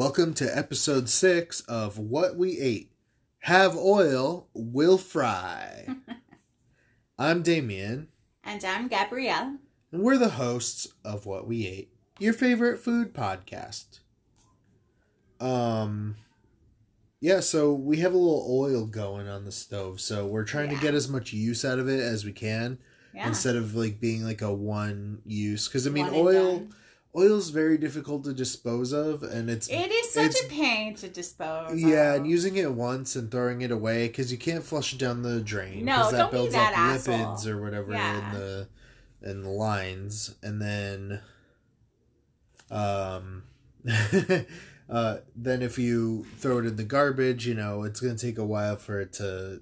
Welcome to episode six of What We Ate. Have oil, will fry. I'm Damien, And I'm Gabrielle. and we're the hosts of What We Ate, your favorite food podcast. Um, yeah, so we have a little oil going on the stove, so we're trying Yeah. to get as much use out of it as we can Yeah. instead of like being like a one use. Because I mean, One oil done. Oil is very difficult to dispose of, and it's It is such a pain to dispose. Yeah, of. and using it once and throwing it away because you can't flush it down the drain. No, don't be that up asshole. lipids or whatever Yeah. in the in the lines, and then, um, uh, then if you throw it in the garbage, you know it's gonna take a while for it to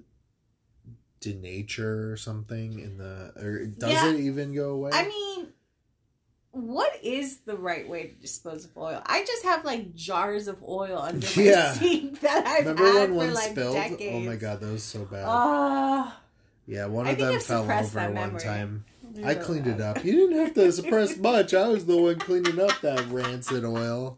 denature or something in the or does Yeah. it even go away? I mean, what is the right way to dispose of oil? I just have like jars of oil under my Yeah. sink that I've Remember had when for one like spilled? decades. Oh my god, that was so bad. Ah, yeah, one I of them I've fell over one time. I cleaned it up. You didn't have to suppress much. I was the one cleaning up that rancid oil.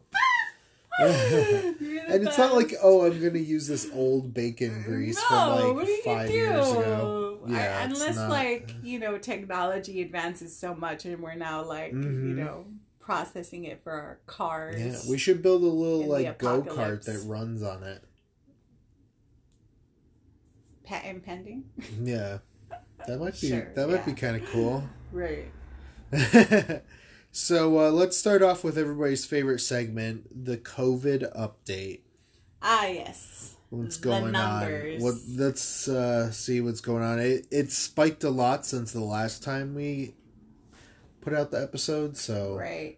and it's not like, oh, I'm going to use this old bacon grease no, from what like five years do? ago. Yeah, it's unless not- like you know technology advances so much and we're now like Mhm. you know processing it for our cars. Yeah, we should build a little like go kart that runs on it. patent pending. Yeah, that might be Sure, that might be kind of cool. Right. So uh, let's start off with everybody's favorite segment, the COVID update. Ah yes. What's going on? What? Let's uh, see what's going on. It it spiked a lot since the last time we put out the episode. So Right.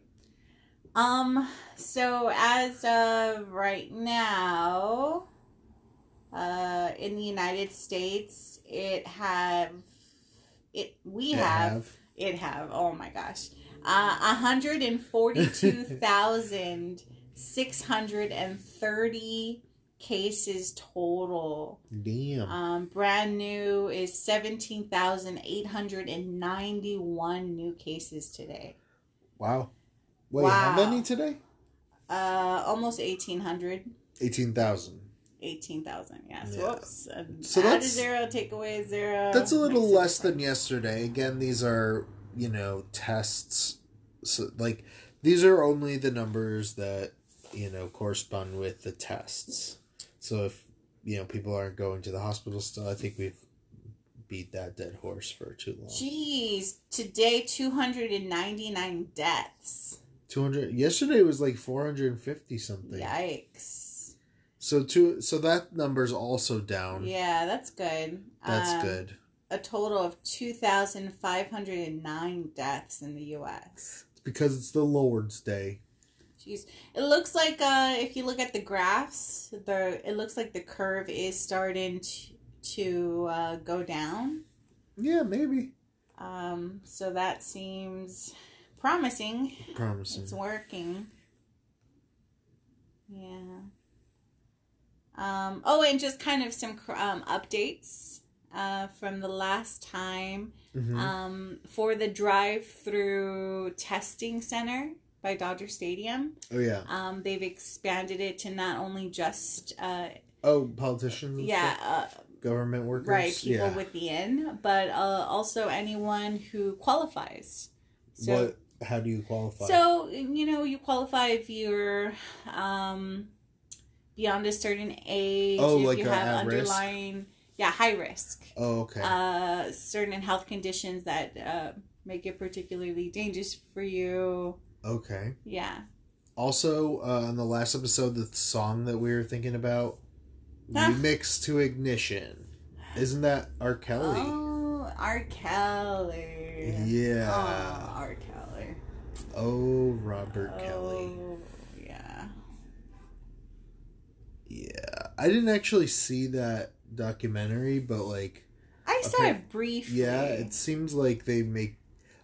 Um. So as of right now, uh, in the United States, it have it we it have, it have oh my gosh, uh, a hundred and forty two thousand six hundred and thirty cases total. Damn. Um, brand new is 17,891 new cases today. wow. Wait, how many today? Uh, almost 1,800. Eighteen thousand. 18,000, yes. Yeah. Whoops. Uh, So add a that's- zero, take away a zero. That's a little less than yesterday. Again, these are you know tests. So like these are only the numbers that you know correspond with the tests. So if you know people aren't going to the hospital still, I think we've beat that dead horse for too long. Jeez, today 299 deaths. Two hundred. Yesterday was like four hundred and fifty something. Yikes. So two. So that number's also down. Yeah, that's good. That's Um, good. A total of 2,509 deaths in the U.S. It's because it's the Lord's Day. Jeez, it looks like uh, if you look at the graphs, the it looks like the curve is starting to to uh, go down. Yeah, maybe. Um, so that seems promising. Promising. It's working. Yeah. Um, oh, and just kind of some um, updates uh, from the last time Mhm. um, for the drive-through testing center by Dodger Stadium. oh yeah. Um, they've expanded it to not only just uh, Oh, politicians. yeah, uh, Government workers. right people yeah. within, but uh, also anyone who qualifies. So, what? How do you qualify? so you know, you qualify if you're um, beyond a certain age. Oh, if like you have underlying, yeah, high risk. oh, okay. uh, certain health conditions that uh, make it particularly dangerous for you. okay. Yeah. Also, uh, on the last episode, the song that we were thinking about, Huh? remix to ignition. Isn't that R. Kelly? Oh, R. Kelly. Yeah. Oh, R. Kelly. Oh, Robert Kelly. Oh, yeah. Yeah. I didn't actually see that documentary, but like, I saw it briefly. yeah, it seems like they make.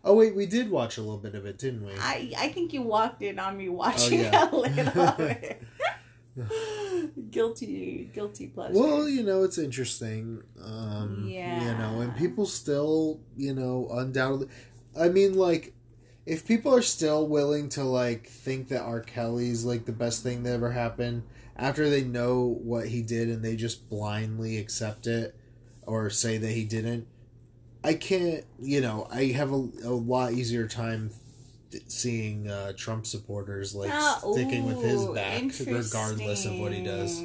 Oh wait, we did watch a little bit of it, didn't we? I I think you walked in on me watching Oh, yeah. a little of it. guilty, guilty pleasure. Well, you know, it's interesting. Um, You know, and people still, you know, undoubtedly. I mean, like, if people are still willing to like think that R. Kelly's like the best thing that ever happened after they know what he did and they just blindly accept it or say that he didn't, I can't. You know, I have a, a lot easier time seeing uh, Trump supporters like Ah, sticking with his back regardless of what he does,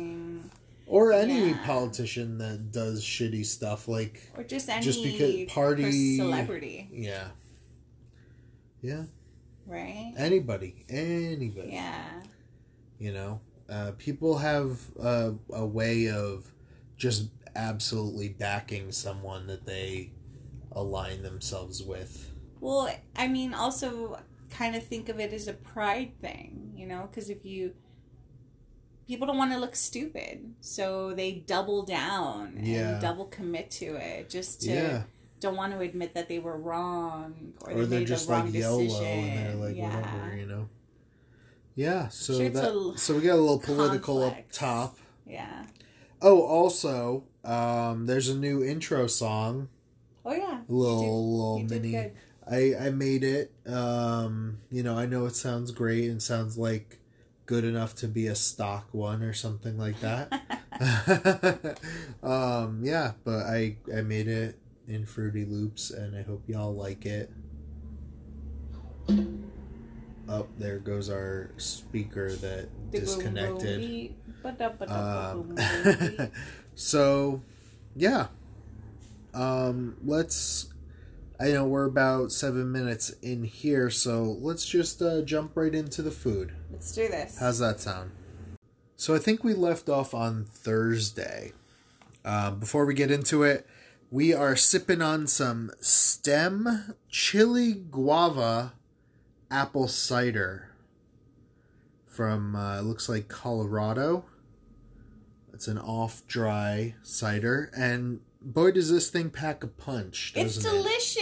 or any Yeah. politician that does shitty stuff like Or just any Just because party- celebrity, yeah, yeah, right? anybody, anybody. Yeah. You know, uh, people have a, a way of just absolutely backing someone that they align themselves with. Well, I mean, also kind of think of it as a pride thing, you know, because if you people don't want to look stupid, so they double down Yeah. and double commit to it just to yeah, don't want to admit that they were wrong or, or they they're made just the wrong like YOLO decision. and they're like yeah. whatever, you know. Yeah, so that a so we got a little political complex. up top. Yeah. Oh, also, um, there's a new intro song, Oh yeah. a little little did, mini. you did I I made it. Um, you know, I know it sounds great and sounds like good enough to be a stock one or something like that. um, yeah, but I I made it in Fruity Loops, and I hope y'all like it. Up there goes our speaker that disconnected. Um, so, yeah. Um, let's. I know we're about seven minutes in here, so let's just uh, jump right into the food. Let's do this. How's that sound? So I think we left off on Thursday. Uh, before we get into it, we are sipping on some stem chili guava apple cider from uh, looks like Colorado. It's an off dry cider, and boy, does this thing pack a punch! it's Doesn't it? delicious.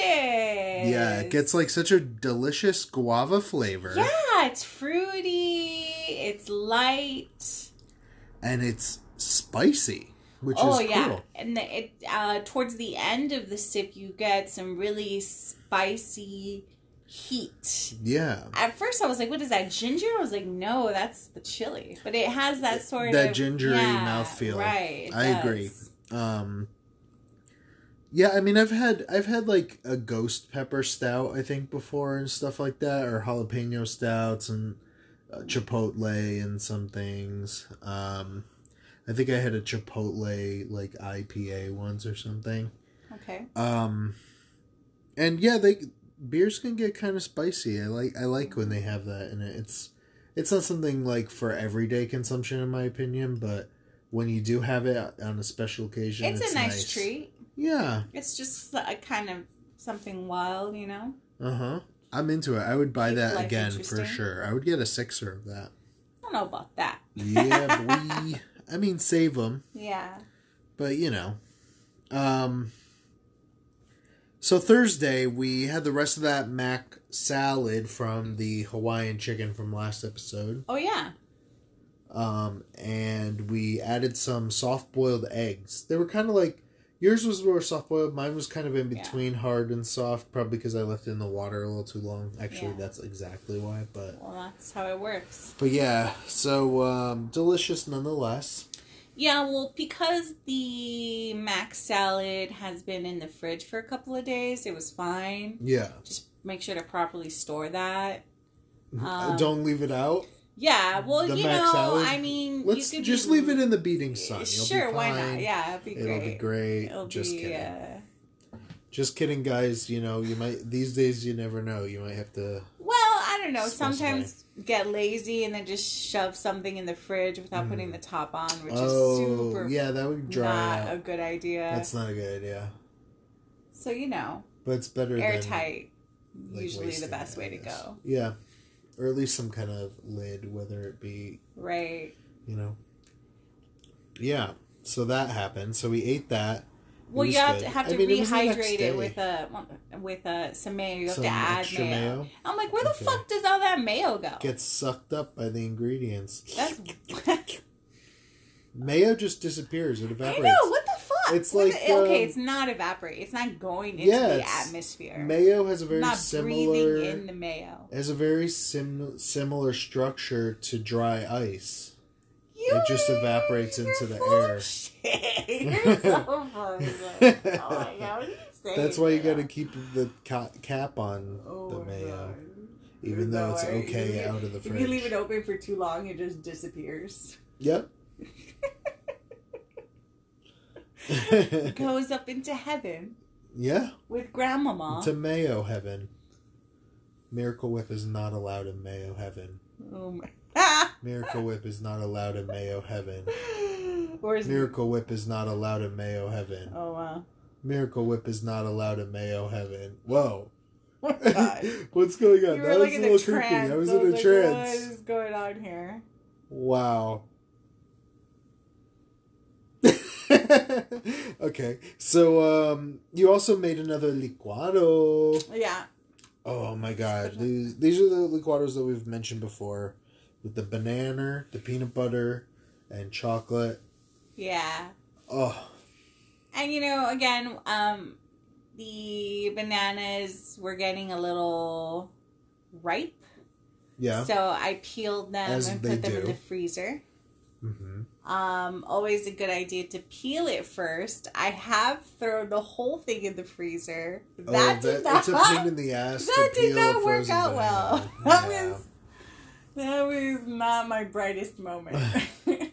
Yeah, it gets like such a delicious guava flavor. Yeah, it's fruity. It's light. and it's spicy, which is cool. oh yeah, cool. and the, it uh, towards the end of the sip, you get some really spicy heat. Yeah, At first, I was like, "What is that ginger?" I was like, "No, that's the chili." But it has that sort That of that gingery yeah, mouthfeel. Right, it I agree. um, yeah. I mean, I've had I've had like a ghost pepper stout, I think, before and stuff like that, or jalapeno stouts and uh, chipotle and some things. Um, I think I had a chipotle like IPA once or something. Okay. Um, and yeah, they beers can get kind of spicy. I like I like when they have that in it. It's it's not something like for everyday consumption, in my opinion, but when you do have it on a special occasion, It's, it's, a nice, treat. Yeah. It's just a kind of something wild, you know. Uh huh. I'm into it. I would buy Keep that again for sure. I would get a sixer of that. I don't know about that. Yeah, boy. I mean, save them. Yeah. but you know um so thursday we had the rest of that mac salad from the hawaiian chicken from last episode Oh yeah. um and we added some soft boiled eggs they were kind of like yours was more soft boiled mine was kind of in Yeah. between hard and soft probably because i left it in the water a little too long actually Yeah. that's exactly why but Well, that's how it works. but yeah so um delicious nonetheless Yeah, well, because the mac salad has been in the fridge for a couple of days, it was fine. yeah Just make sure to properly store that. Um, don't leave it out Yeah, well, The you know, salad? I mean, Let's you could just be- leave it in the beating sun. You'll Sure, why not? Yeah, it'll be It'll great. be great. It'll just be, kidding. uh, Just kidding, guys. You know, you might these days you never know. You might have to. well, I don't know. Sometimes get lazy and then just shove something in the fridge without Mm. putting the top on, which oh, is super yeah, that would dry not out. a good idea. That's not a good idea. so you know, But it's better airtight. than like, usually the best it, way to go. Yeah, or at least some kind of lid, whether it be Right. you know. Yeah, so that happened. So we ate that. Well, you have to have I to mean, it was the next rehydrate day. it with a with a some mayo. You have Some to add extra mayo. mayo. I'm like, where the Okay. fuck does all that mayo go? Gets sucked up by the ingredients. That's Mayo just disappears. It evaporates. I evaporates. know what the fuck. It's Well, like okay, um, it's not evaporate. It's not going into Yeah, the atmosphere. mayo has a very not similar breathing in the mayo. has a very sim- similar structure to dry ice. It just evaporates into the air. so shit. Oh God, what are you saying That's why you got to keep the cap on Oh the mayo, even though it's okay out of the If you leave it open for too long, it just disappears. Yep. Goes up into heaven yeah, with grandmama. to mayo heaven. Miracle Whip is not allowed in mayo heaven. oh my. Miracle Whip is not allowed in mayo heaven. Or is Miracle Whip is not allowed in mayo heaven. Oh wow. Miracle Whip is not allowed in mayo heaven. Whoa. What's going on? You that was like a little creepy. trance. I was I in a like, trance. What is going on here? Wow. okay, so um, you also made another licuado. Yeah. Oh my god, these these are the licuados that we've mentioned before, with the banana, the peanut butter, and chocolate. Yeah. Oh, And you know, again, um, the bananas were getting a little ripe. yeah. So I peeled them As and put them in the freezer. Mm-hmm. Um, always a good idea to peel it first. I have thrown the whole thing in the freezer. Oh, That that, did not. it's a pain in the ass. that to did not work out well. banana. That Yeah. was that was not my brightest moment.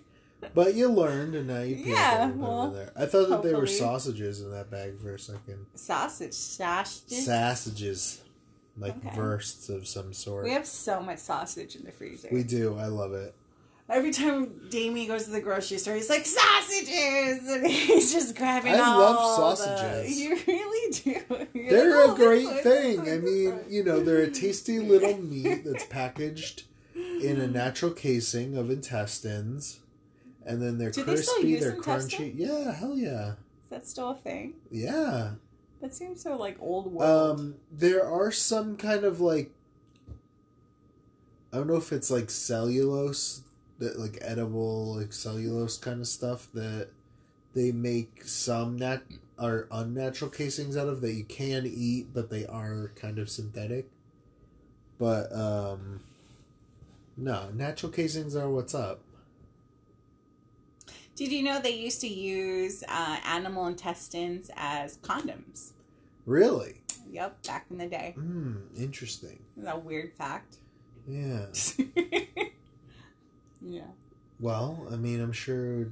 But you learned, and now you Yeah, a well, there. I thought that they were sausages in that bag for a second. Sausage, sausages. Sausages, like Okay. wursts of some sort. We have so much sausage in the freezer. We do. I love it. Every time Damie goes to the grocery store, he's like sausages, and he's just grabbing. I all love the- sausages. you really do. You're They're like, a "Oh, great thing. I mean, you know, they're a tasty little meat that's packaged in a natural casing of intestines, and then they're Do they still crispy. use They're crunchy. intestines? Yeah, hell yeah, Is that still a thing? yeah. That seems so like old world. Um, there are some kind of like I don't know if it's like cellulose that like edible like cellulose kind of stuff that they make some nat or unnatural casings out of that you can eat but they are kind of synthetic. But um no, natural casings are what's up. Did you know they used to use uh, animal intestines as condoms? Really? Yep, back in the day. Hmm, interesting. That a weird fact? Yeah. yeah. Well, I mean, I'm sure it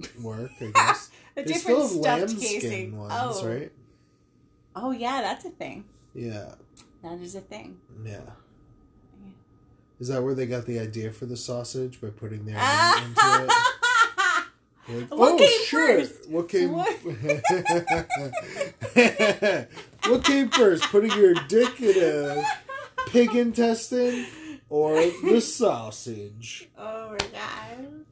would work, I guess. A They different still have stuffed casing. ones, oh. right? Oh yeah, that's a thing. Yeah, That is a thing. Yeah. Is that where they got the idea for the sausage by putting their meat into Ah! it? Like, What oh came shit! first? What came? What? what came first? Putting your dick in a pig intestine or the sausage? oh my god.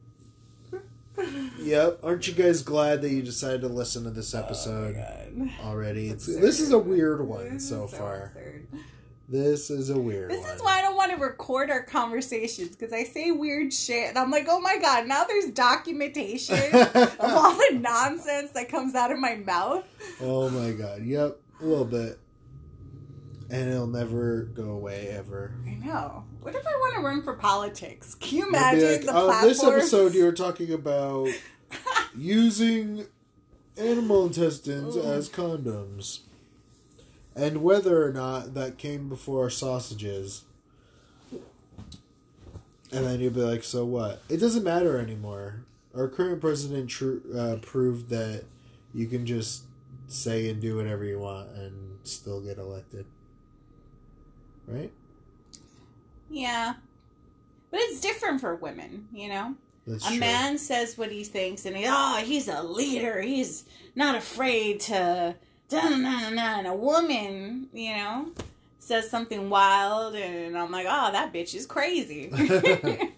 Yep. Aren't you guys glad that you decided to listen to this Oh episode God. already? It's, this is a weird one is so far. absurd. This is a weird This one. is why I don't want to record our conversations because I say weird shit and I'm like, oh my god, now there's documentation of all the nonsense that comes out of my mouth. oh my god. Yep. A little bit. And it'll never go away ever. I know. What if I want to run for politics? Can you imagine like, the "Oh, platform? this episode you're talking about using animal intestines Ugh. as condoms. And whether or not that came before sausages. And then you'll be like, so what? It doesn't matter anymore. Our current president tr- uh, proved that you can just say and do whatever you want and still get elected. Right? yeah. But it's different for women, you know? That's a true. man says what he thinks and he, oh, he's a leader. He's not afraid to. And a woman, you know, says something wild and I'm like, oh, that bitch is crazy.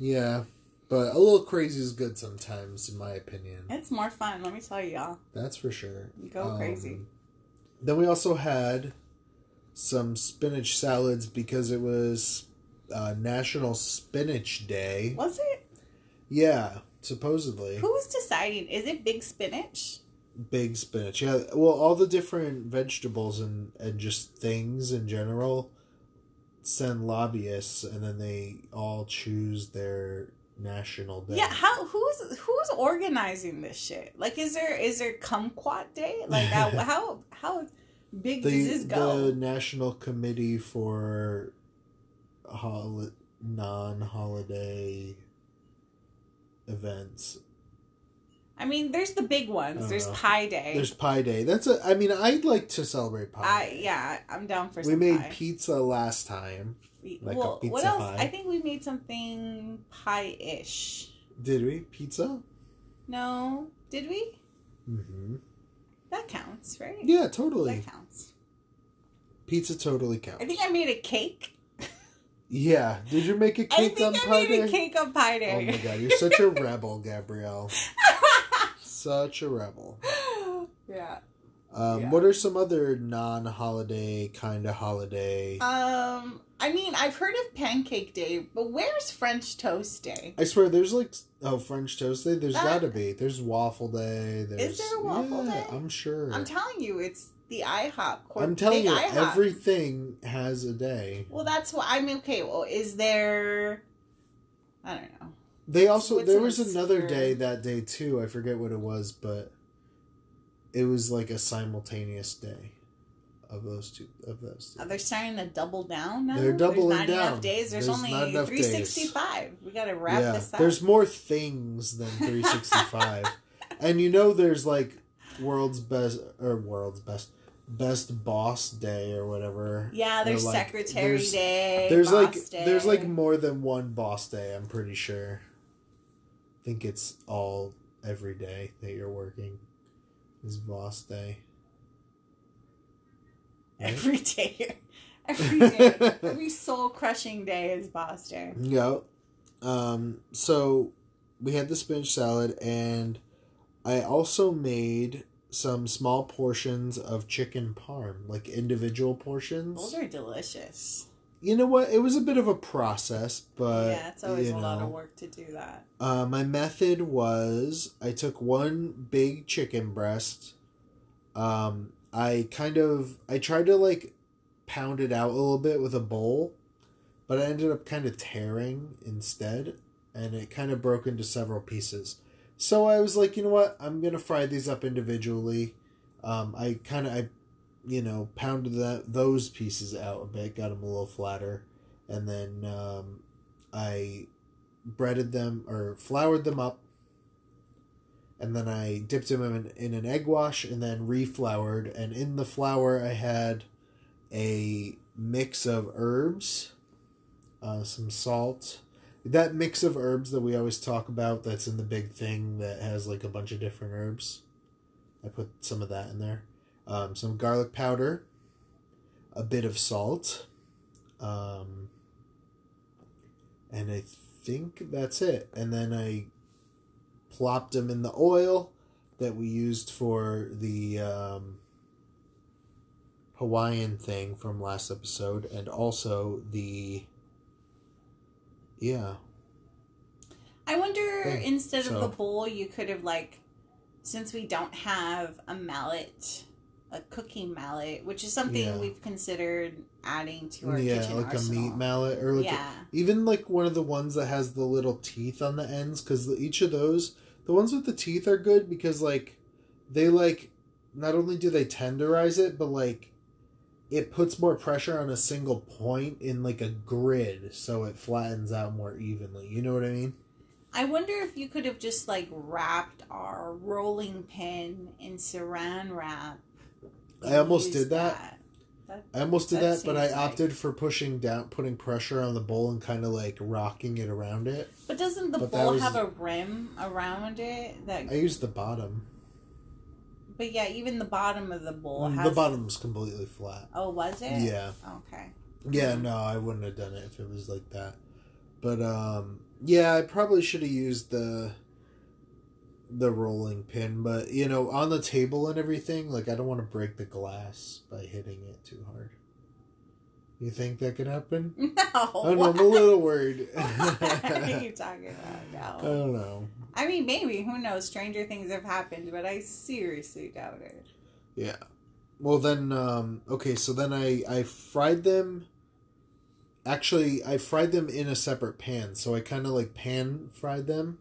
Yeah, but a little crazy is good sometimes, in my opinion. it's more fun, let me tell you, y'all. That's for sure. Go crazy. Um, Then we also had some spinach salads because it was uh, National Spinach Day. Was it? Yeah, supposedly. Who's deciding? Is it big spinach? Big spinach. Yeah, well, all the different vegetables and, and just things in general send lobbyists, and then they all choose their national day. Yeah, how who's who's organizing this shit? Like, is there is there kumquat day? Like, uh, how how big the, does this go? the National Committee for hol- non-holiday events. I mean, there's the big ones. don't There's know. Pi Day. There's Pi Day. That's a. I mean, I'd like to celebrate Pi. I Day. yeah, I'm down for we made pie. pizza last time. We- like a well, what pizza else? pie. I think we made something pie-ish. Did we pizza? No, did we? Mm-hmm. That counts, right? Yeah, totally. that counts. Pizza totally counts. I think I made a cake. Yeah. Did you make a I cake on I Pi made Day? a cake on Pi Oh my god, you're such a rebel, Gabrielle. Such a rebel. yeah. Um, Yeah. What are some other non-holiday kind of holiday? Um, I mean, I've heard of Pancake Day, but where's French Toast Day? I swear, there's like oh French toast day. There's That- gotta be. There's waffle day. There's, there a waffle yeah, day? I'm sure. I'm telling you, it's the IHOP. Cor- I'm telling you, IHOP. everything has a day. Well, that's what I mean. Okay, well, is there? I don't know. They also What's there was another day that day too. I forget what it was, but it was like a simultaneous day of those two of those. Two. Are they starting to double down now? They're doubling there's not down. enough days. There's, There's only enough days. 365. We got to wrap yeah, this up. there's more things than 365, and you know there's like world's best or world's best best boss day or whatever. yeah, there's like- Secretary there's- Day. There's like Day. there's like more than one boss day. I'm pretty sure. Think it's all every day that you're working is boss day. Right? every day. Every day. every soul crushing day is Boss Day. Yeah. Um, so we had the spinach salad, and I also made some small portions of chicken parm, like individual portions. Those are delicious. You know what? It was a bit of a process, but yeah, it's always a lot of work to do that. Uh, my method was I took one big chicken breast. Um, I kind of I tried to like pound it out a little bit with a bowl, but I ended up kind of tearing instead, and it kind of broke into several pieces. So I was like, you know what? I'm gonna fry these up individually. Um, I kind of I, you know, pounded that those pieces out a bit, got them a little flatter, and then um, I breaded them or floured them up and then I dipped them in, in an egg wash and then refloured and in the flour I had a mix of herbs uh, some salt. That mix of herbs that we always talk about that's in the big thing that has like a bunch of different herbs I put some of that in there um, some garlic powder a bit of salt um, and I think that's it. And then I plopped them in the oil that we used for the um, Hawaiian thing from last episode, and also the yeah. I wonder Thing. instead of the bowl, you could have like, since we don't have a mallet, a cooking mallet, which is something Yeah. we've considered adding to our yeah, kitchen like arsenal. a meat mallet or like a- yeah, even like one of the ones that has the little teeth on the ends because each of those the ones with the teeth are good because like they like not only do they tenderize it but like it puts more pressure on a single point in like a grid so it flattens out more evenly you know what i mean I wonder if you could have just like wrapped our rolling pin in saran wrap. I almost did that. That- i almost did That that, but i seems like- opted for pushing down putting pressure on the bowl and kind of like rocking it around it But doesn't the But bowl was- have a rim around it? That, i used the bottom but yeah, even the bottom of the bowl has. Mm, the bottom's completely flat Oh, was it? yeah Okay. Yeah, Mhm. no, I wouldn't have done it if it was like that. But um yeah, I probably should have used the the rolling pin, but you know, on the table and everything, like I don't want to break the glass by hitting it too hard. You think that could happen? No. Oh no, I'm a little worried. what are I you talking about? No. I don't know. I mean, maybe. Who knows? Stranger things have happened, but I seriously doubt it. Yeah. Well then, um, okay. So then I I fried them. Actually, I fried them in a separate pan. So I kind of like pan fried them.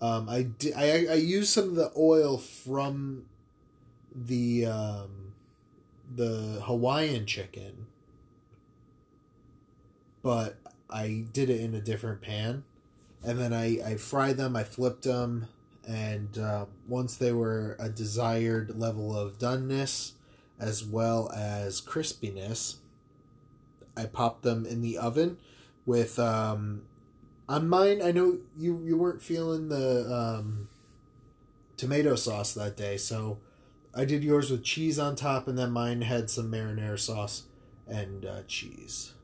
Um, I di- I I used some of the oil from the um, the Hawaiian chicken, but I did it in a different pan, and then I I fried them. I flipped them, and uh, once they were a desired level of doneness, as well as crispiness, I popped them in the oven with um, on mine. I know you you weren't feeling the um, tomato sauce that day, so I did yours with cheese on top, and then mine had some marinara sauce and uh, cheese.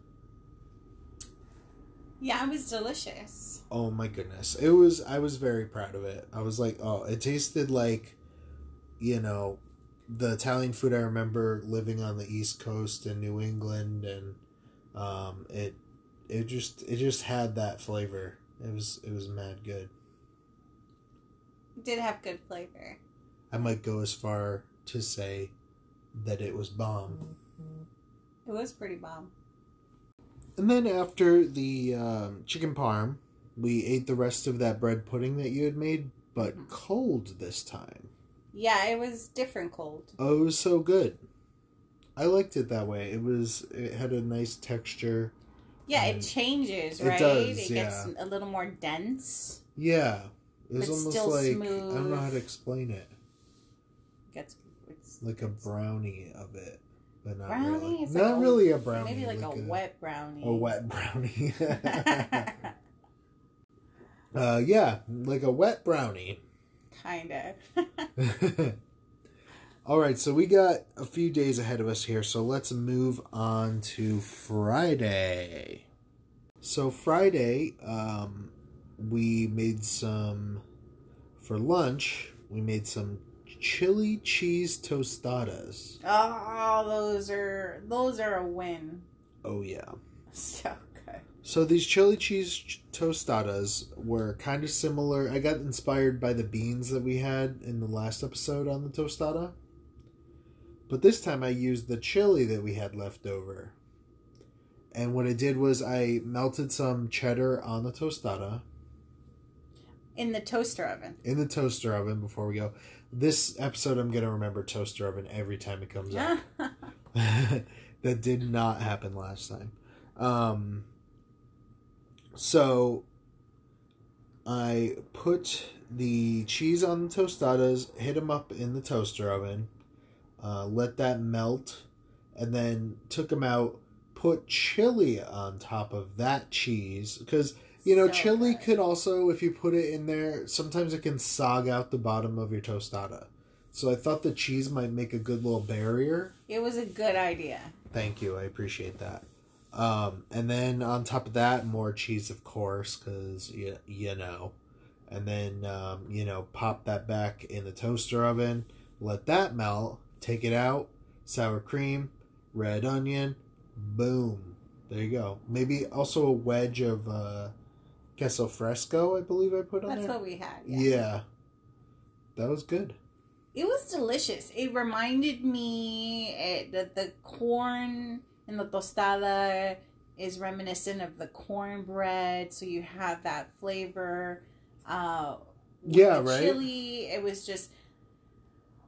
Yeah, it was delicious. Oh my goodness. It was I was very proud of it. I was like, oh, it tasted like you know, the Italian food I remember living on the East Coast in New England and um it it just it just had that flavor. It was it was mad good. It did have good flavor. I might go as far to say that it was bomb. It was pretty bomb. And then after the um, chicken parm, we ate the rest of that bread pudding that you had made, but cold this time. Yeah, it was different cold. Oh, it was so good. I liked it that way. It was it had a nice texture. Yeah, it changes, it right? does, it gets yeah. a little more dense. Yeah. It's almost still like I don't know how to explain it. Gets it's Like a brownie of it. But not brownie. really. It's not like a- really a brownie. Maybe like, a, wet brownie. a wet brownie. uh yeah, like a wet brownie. kind of. All right, so we got a few days ahead of us here, so let's move on to Friday. So Friday, um, we made some for lunch. We made some chili cheese tostadas. oh, those are those are a win. Oh yeah. So good. So these chili cheese tostadas were kind of similar. I got inspired by the beans that we had in the last episode on the tostada. But this time I used the chili that we had left over. And what I did was I melted some cheddar on the tostada In the toaster oven. in the toaster oven before we go. This episode I'm going to remember toaster oven every time it comes up. that did not happen last time. Um, so I put the cheese on the tostadas, hit them up in the toaster oven, uh, let that melt, and then took them out. Put chili on top of that cheese because you know So chili good. could also, if you put it in there, sometimes it can sog out the bottom of your tostada. So I thought the cheese might make a good little barrier. It was a good idea. Thank you. I appreciate that. Um, and then on top of that, more cheese, of course, because you, you know. And then, um, you know, pop that back in the toaster oven, let that melt, take it out, sour cream, red onion, boom. There you go. Maybe also a wedge of uh, queso fresco, I believe I put on That's there. what we had. yeah. That was good. It was delicious. It reminded me it, that the corn in the tostada is reminiscent of the cornbread, so you have that flavor. Uh, Yeah, the right? Chili. It was just,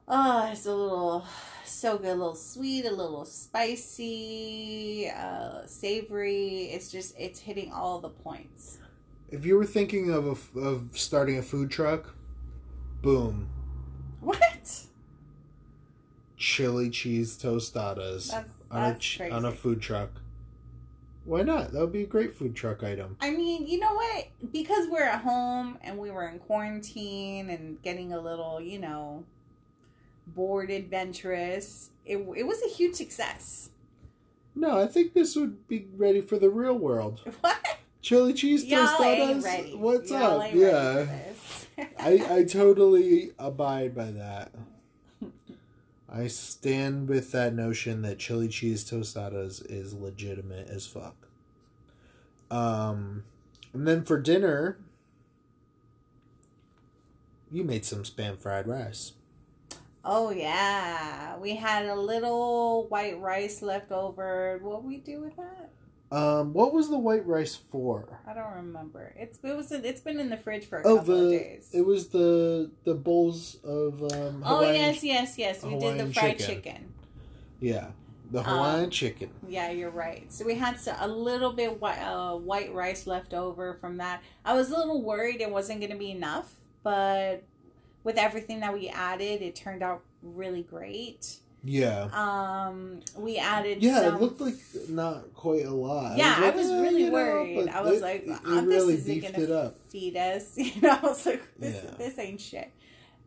oh, it's a little so good, a little sweet, a little spicy, uh, savory. It's just it's hitting all the points. If you were thinking of, a of starting a food truck, boom. What? chili cheese tostadas That's on a on a food truck. Why not? That would be a great food truck item. I mean, you know what? Because we're at home and we were in quarantine and getting a little, you know, bored adventurous, it, it was a huge success. No, I think this would be ready for the real world. What? Chili cheese tostadas. What's Y'all up? Yeah. I I totally abide by that. I stand with that notion that chili cheese tostadas is legitimate as fuck. Um, and then for dinner, you made some spam fried rice. Oh yeah, we had a little white rice left over. What we do with that? Um, what was the white rice for? I don't remember. It's it was it's been in the fridge for a Oh, couple of days. it was the the bowls of um. oh yes, yes, yes. We did Hawaiian the fried chicken. chicken. yeah, the Hawaiian Um, chicken. Yeah, you're right. So we had a little bit white, uh, white rice left over from that. I was a little worried it wasn't going to be enough, but with everything that we added, it turned out really great. Yeah, Um, we added yeah. some It looked like not quite a lot. Yeah, I like, was "Eh, really you know," worried. I was it- like, it "Ah, really this isn't gonna it up. feed us. You know, I was like, this, Yeah. this ain't shit.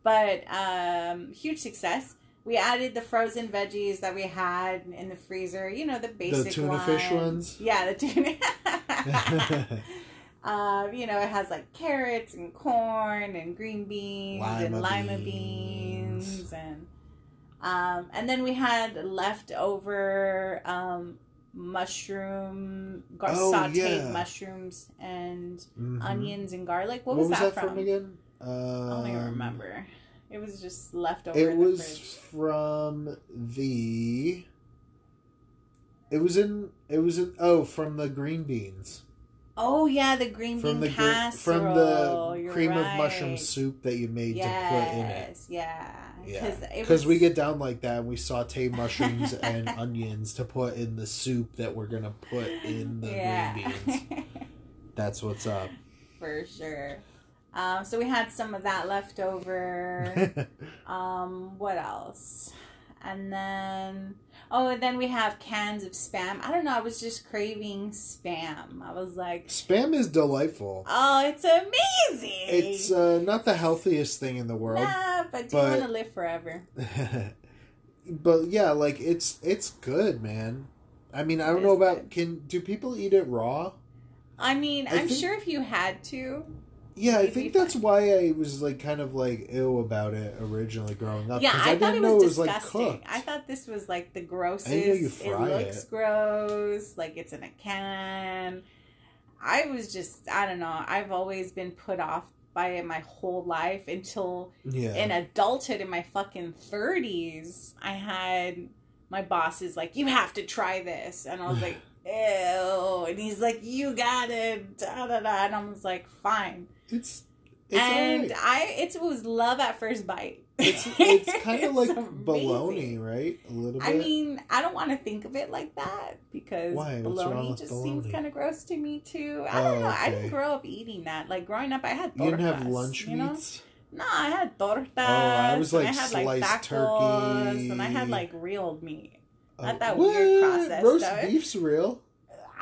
But um, huge success. We added the frozen veggies that we had in the freezer. You know, the basic tuna fish ones? Yeah, the tuna. uh, you know, it has like carrots and corn and green beans and Lima lima beans. beans and um, and then we had leftover um, mushroom, gar- Oh, sauteed yeah. mushrooms and Mhm. onions and garlic. What, What, was, that, from? from again? Um, I don't even remember. It was just leftover. It was fridge. from the. It was in. It was in. Oh, from the green beans. Oh yeah, the green From bean the casserole. from the You're cream of mushroom soup that you made to put in it. Yes, yeah. Yeah, because we get down like that, and we saute mushrooms and onions to put in the soup that we're gonna put in the yeah. green beans. That's what's up. for sure. Um, so we had some of that left over. um, what else? And then oh, and then we have cans of spam. I don't know. I was just craving spam. I was like, Spam is delightful. oh, it's amazing. It's uh, not the healthiest thing in the world, nah, but do but- you want to live forever? but yeah, like it's it's good, man. I mean, I don't know about good. can do people eat it raw? I mean, I I'm think- sure if you had to, Yeah, I think that's why I was like kind of like ill about it originally growing up. Yeah, I, thought it didn't know was disgusting. cooked. I thought this was like the grossest. I it looks it. gross, like it's in a can. I was just, I don't know. I've always been put off by it my whole life until yeah, in adulthood in my fucking 30s. I had my boss is like, you have to try this. And I was like, ew. And he's like, you got it. Da, da, da. And I was like, fine. It's it's and alright. I, it was love at first bite. It's it's kind of like amazing. bologna, right? A little bit. I mean, I don't want to think of it like that because Why? Bologna just bologna? seems kind of gross to me too. I Oh, don't know. I didn't grow up eating that. Like growing up, I had you didn't have tortas, lunch you know? meats. No, I had tortas. Oh, I was, and like, I had like sliced tacos, turkey. and I had like real meat. Not that weird what? processed Roast stuff. beef's real.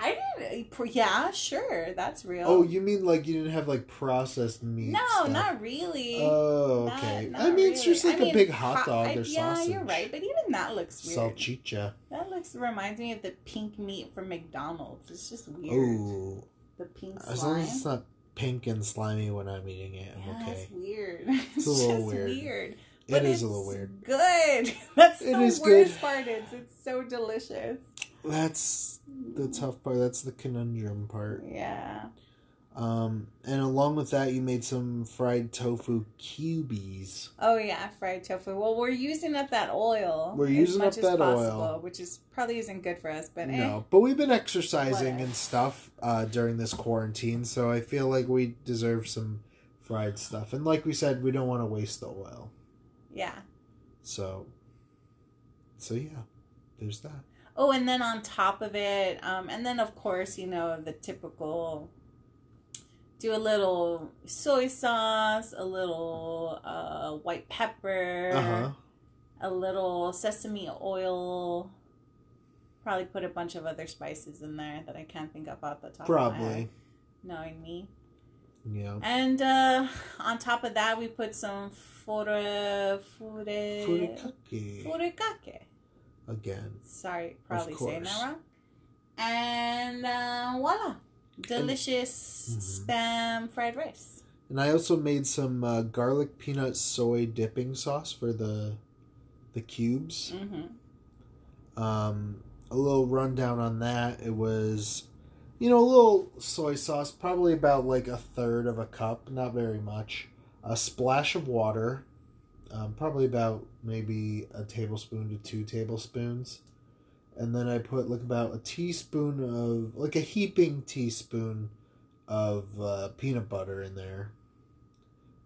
I didn't. Eh, yeah, sure, that's real. Oh, you mean like you didn't have like processed meat? no, stuff. not really. Oh, okay. not I mean, it's just like I a mean, big hot dog I- or yeah, sausage. you're right, but even that looks weird. Salchicha. That looks reminds me of the pink meat from McDonald's. It's just weird. Oh, The pink as long as it's not pink and slimy when I'm eating it, I'm yeah, okay. it's weird. It's, a little just weird. weird. It But is a it's little weird. Good. That's It the is worst good. part. Is it's so delicious. That's the tough part. That's the conundrum part. Yeah. Um, and along with that, you made some fried tofu cubies. Oh yeah, fried tofu. Well, we're using up that oil. We're as using much up as that possible, oil. which is probably isn't good for us. But eh. No, but we've been exercising and stuff uh, during this quarantine, so I feel like we deserve some fried stuff. And like we said, we don't want to waste the oil. Yeah. So, so yeah, there's that. Oh, and then on top of it, um, and then of course, you know, the typical do a little soy sauce, a little uh, white pepper, Uh huh. a little sesame oil. Probably put a bunch of other spices in there that I can't think of off the top of my Probably. head, knowing me. Yeah. And uh, on top of that, we put some fure, Furikake furikake. Again. Sorry, probably saying that wrong. And uh, voila, delicious Mhm. spam fried rice. And I also made some uh, garlic peanut soy dipping sauce for the the cubes. Mm-hmm. Um, a little rundown on that. It was, you know, a little soy sauce, probably about like a third of a cup, not very much. A splash of water, um, probably about maybe a tablespoon to two tablespoons. And then I put like about a teaspoon of, like a heaping teaspoon of uh, peanut butter in there.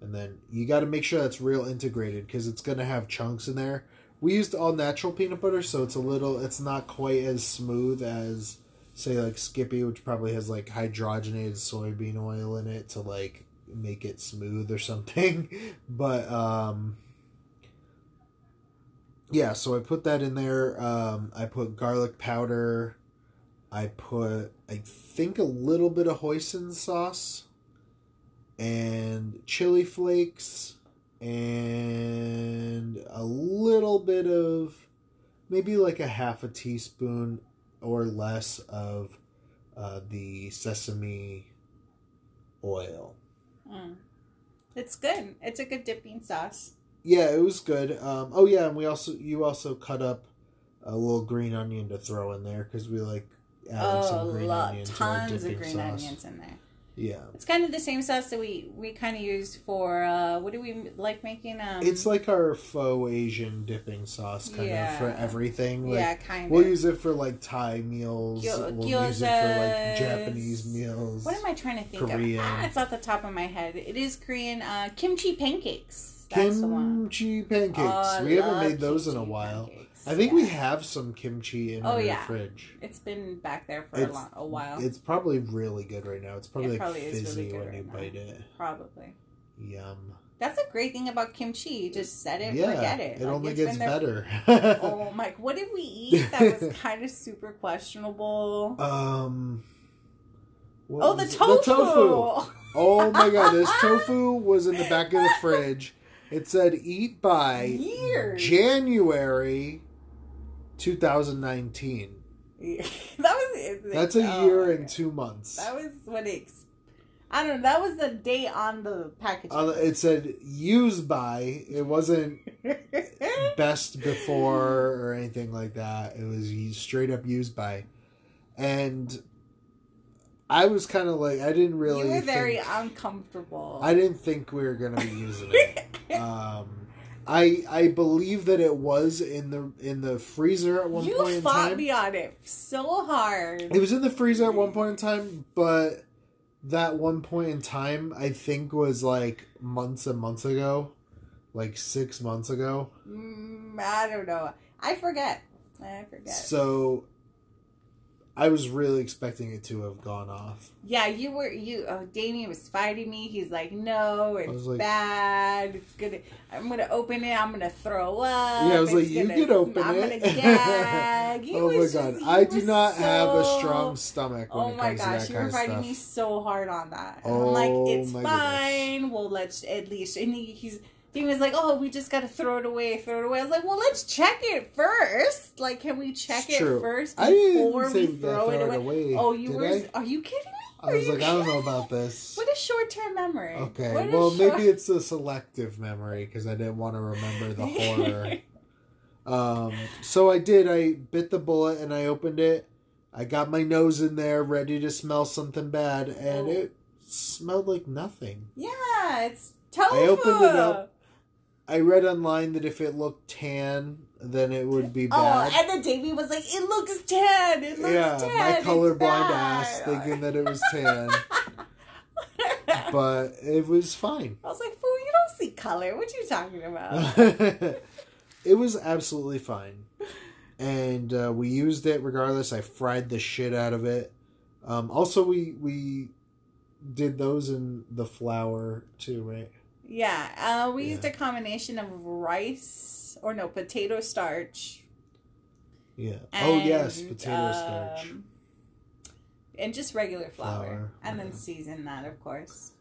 And then you got to make sure that's real integrated because it's going to have chunks in there we used all natural peanut butter, so it's a little, it's not quite as smooth as, say, like Skippy, which probably has like hydrogenated soybean oil in it to like make it smooth or something. But um, yeah, so I put that in there. Um, I put garlic powder. I put, I think, a little bit of hoisin sauce and chili flakes and a little bit of maybe like a half a teaspoon or less of uh, the sesame oil. Mm. It's good. It's a good dipping sauce. Yeah, it was good. Um, oh yeah, and we also you also cut up a little green onion to throw in there because we like adding oh, some green lot, onion to our tons of dipping green sauce. onions in there. Yeah, It's kind of the same sauce that we we kind of use for uh what do we like making um it's like our faux Asian dipping sauce kind of for everything. Like, yeah kind of. We'll use it for like Thai meals. Gyo- we'll use it for like. Japanese meals. What am I trying to think Korean. of? Ah, it's off the top of my head. It is Korean uh, kimchi pancakes. That's the. Kimchi pancakes. Oh, we haven't made those in a while. pancakes. I think we have some kimchi in Oh, our yeah. fridge. It's been back there for a, long, a while. It's probably really good right now. It's probably It like probably is fizzy really when right you now. bite it. Probably. Yum. That's a great thing about kimchi. You just set it, yeah, forget it. It Like, only gets better. Oh my! What did we eat that was kind of super questionable? um. what oh, the was it? tofu. Oh my god, this tofu was in the back of the fridge. It said eat by Years. January 2019. that was. That's a Oh, year and two months. That was when it. I don't know. That was the date on the packaging. Uh, it said used by. It wasn't best before or anything like that. It was straight up used by. And I was kind of like, I didn't really. you were very think- uncomfortable. I didn't think we were gonna be using it. um, I I believe that it was in the in the freezer at one you point in fought time. me on it so hard. It was in the freezer at one point in time, but that one point in time I think was like months and months ago, like six months ago. Mm, I don't know. I forget. I forget. So I was really expecting it to have gone off. Yeah, you were you. Uh, oh, Damien was fighting me. He's like, "No, it's like- bad. It's gonna. I'm gonna open it. I'm gonna throw up. Yeah, I was like, It's you gonna- can open I'm it. gonna gag." Oh my god, just- I do not have a strong stomach when Oh my gosh, you were fighting me so hard on that. And I'm Oh like, it's my fine. Well, let's at least. And he, he's Damien's like, oh, we just gotta throw it away, throw it away. I was like, well, let's check it first. Like, can we check It's it true. first before we throw it away? Oh, you did were? I? Are you kidding me? I was like, I don't know about this. What a short-term memory. Okay, What well, short- maybe it's a selective memory because I didn't want to remember the horror. um, so I did. I bit the bullet and I opened it. I got my nose in there, ready to smell something bad, and Oh. it smelled like nothing. yeah, it's tofu. I opened it up. I read online that if it looked tan, then it would be bad. Oh, bad. and then Davey was like, "It looks tan. It looks yeah, tan. my colorblind ass thinking that it was tan, but it was fine. I was like, "Fool, you don't see color. What are you talking about?" it was absolutely fine. And uh, we used it regardless. I fried the shit out of it. Um, also, we we did those in the flour too, right? Yeah, uh, we used a combination of rice or no potato starch. Yeah. oh yes, and, potato starch. um, and just regular flour, Flour, and then yeah. season that, of course.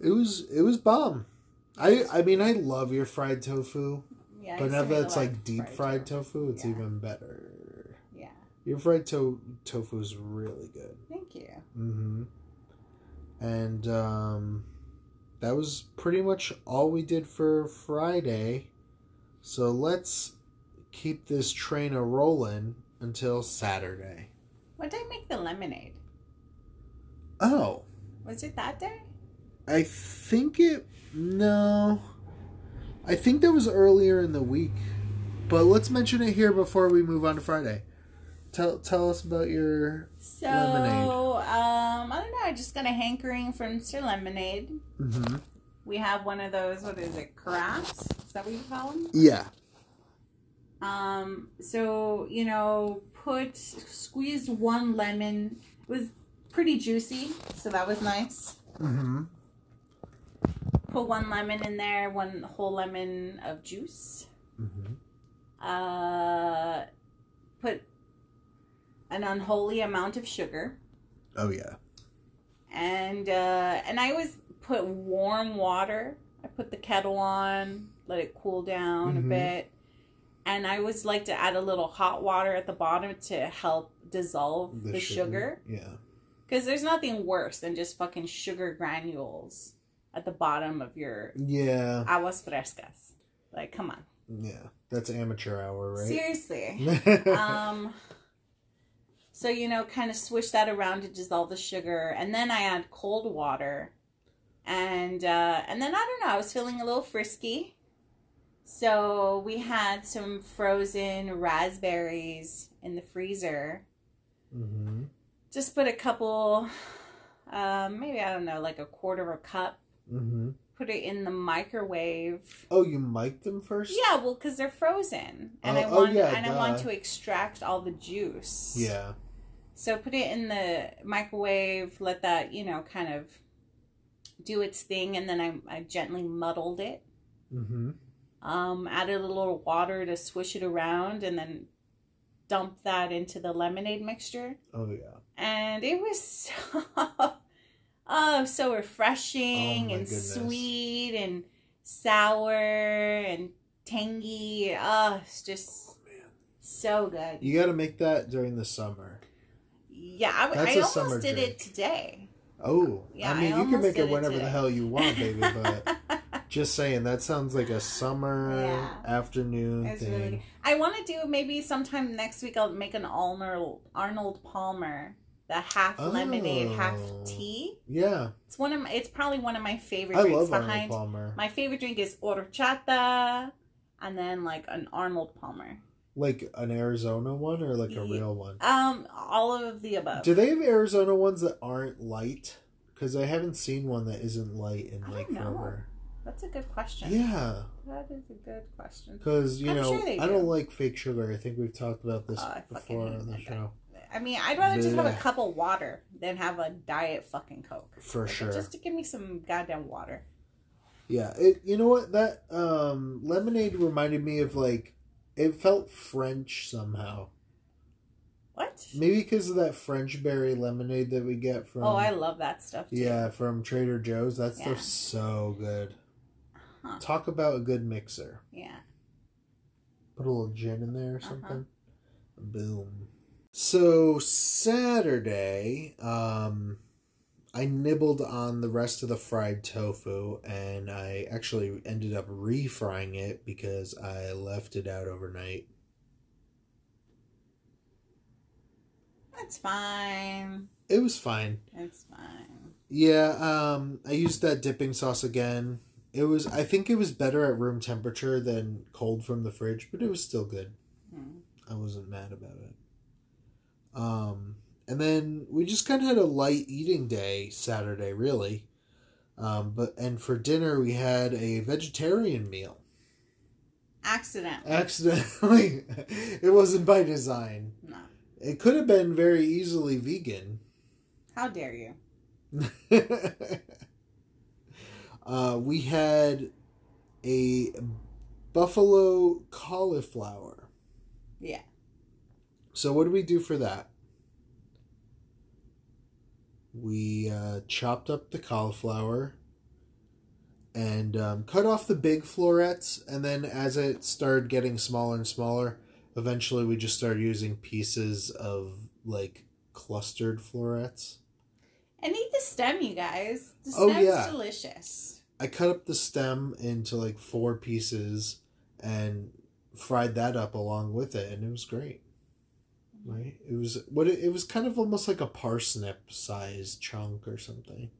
It was it was bomb. I I mean I love your fried tofu, Yeah, but now that it's like deep fried tofu, it's Yeah. even better. Yeah, Your fried to- tofu is really good. thank you. hmm And um, that was pretty much all we did for Friday. So let's keep this train a rolling until Saturday. What did I make the lemonade? Oh, Was it that day? I think it. No. I think that was earlier in the week. But let's mention it here before we move on to Friday. Tell tell us about your. So, Lemonade. um, I don't know. I just got a hankering for Mr. Lemonade. hmm We have one of those. What is it? Carafes? Is that what you call them? Yeah. Um, so you know, put squeezed one lemon. It was pretty juicy, so that was nice. hmm Put one lemon in there, one whole lemon of juice. hmm Uh, put an unholy amount of sugar, Oh yeah. and uh, and I always put warm water. I put the kettle on, let it cool down Mhm. a bit, and I always like to add a little hot water at the bottom to help dissolve the, sugar. Yeah. Because there's nothing worse than just fucking sugar granules at the bottom of your Yeah. aguas frescas. Like, come on, Yeah. That's amateur hour, right? seriously. um so you know kind of swish that around to dissolve the sugar and then i add cold water. And uh and then i don't know i was feeling a little frisky. So we had some frozen raspberries in the freezer. Mm-hmm. just put a couple um maybe i don't know like a quarter of a cup. Mm-hmm. Put it in the microwave. Oh, you mic'd them first? yeah well because they're frozen and Oh, i oh, want yeah, and i want to extract all the juice. Yeah. So put it in the microwave, let that, you know, kind of do its thing, and then I, I gently muddled it. hmm Um, added a little water to swish it around, and then dump that into the lemonade mixture. Oh yeah. And it was so, oh, so refreshing Oh, and goodness. sweet and sour and tangy. Oh, it's just so good. You got to make that during the summer. Yeah, I, That's I a summer almost did it today. Oh, Yeah, I mean, I you can make it it the hell you want, baby. But just saying, that sounds like a summer Yeah. afternoon thing. really. I want to do maybe sometime next week. I'll make an Arnold Arnold Palmer, the half lemonade, half Oh. tea. Yeah, It's one of my. It's probably one of my favorite I drinks. love Arnold behind Palmer. my favorite drink is horchata, and then like an Arnold Palmer. Like an Arizona one or like a real one? Um, all of the above. Do they have Arizona ones that aren't light? Because I haven't seen one that isn't light in I like know. forever. That's a good question. Yeah, that is a good question. because you I'm know sure I do. don't like fake sugar. I think we've talked about this Oh, I fucking before hate on the that show. I mean, I'd rather just have a Blech. cup of water than have a diet fucking Coke. For Like, sure. Just to give me some goddamn water. Yeah, it. You know what? That um, lemonade reminded me of like it felt French somehow. What? Maybe because of that French berry lemonade that we get from. oh, I love that stuff. Too. yeah from Trader Joe's. That Yeah. stuff's so good. Huh. Talk about a good mixer. Yeah. Put a little gin in there or Uh-huh. something. Boom. So Saturday, um, I nibbled on the rest of the fried tofu, and I actually ended up refrying it because I left it out overnight. That's fine. It was fine. It's fine. Yeah, um, I used that dipping sauce again. It was, I think it was better at room temperature than cold from the fridge, but it was still good. Hmm. I wasn't mad about it. Um, and then we just kind of had a light eating day Saturday, really. Um, but and for dinner we had a vegetarian meal. Accident. Accidentally, it wasn't by design. No. It could have been very easily vegan. How dare you? uh, we had a buffalo cauliflower. Yeah. So what do we do for that? We uh, chopped up the cauliflower and um, cut off the big florets, and then as it started getting smaller and smaller, eventually we just started using pieces of like clustered florets. And eat the stem, you guys. The Oh, yeah. delicious. I cut up the stem into like four pieces and fried that up along with it, and it was great. Right? It was what it, it was kind of almost like a parsnip sized chunk or something.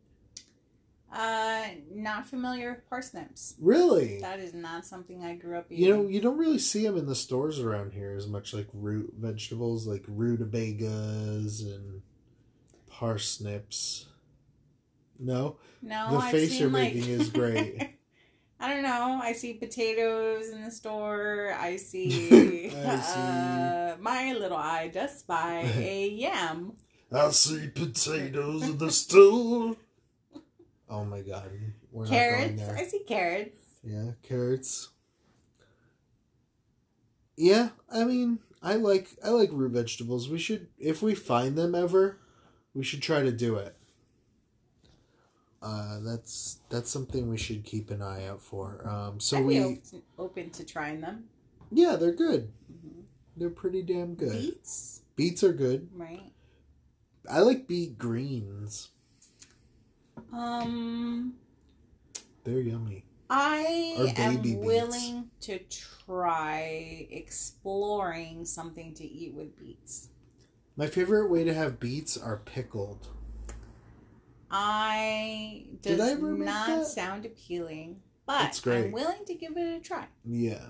Uh, not familiar with parsnips. Really? That is not something I grew up eating. You know, you don't really see them in the stores around here as much, like root vegetables, like rutabagas and parsnips. No, no, the I've face you're like- making is great. I don't know. I see potatoes in the store. I see, I see. Uh, my little eye does spy a yam. I see potatoes in the store. Oh my god, we're Carrots. I see carrots. Yeah, carrots. Yeah, I mean, I like I like root vegetables. We should if we find them ever, we should try to do it. Uh, that's that's something we should keep an eye out for. Um, so I'd we open, open to trying them. yeah, they're good. Mhm. They're pretty damn good. Beets, Beets are good. right? I like beet greens. Um, They're yummy. I am willing to try exploring something to eat with beets. My favorite way to have beets are pickled. I Did does I not that? sound appealing, but It's great. I'm willing to give it a try. Yeah.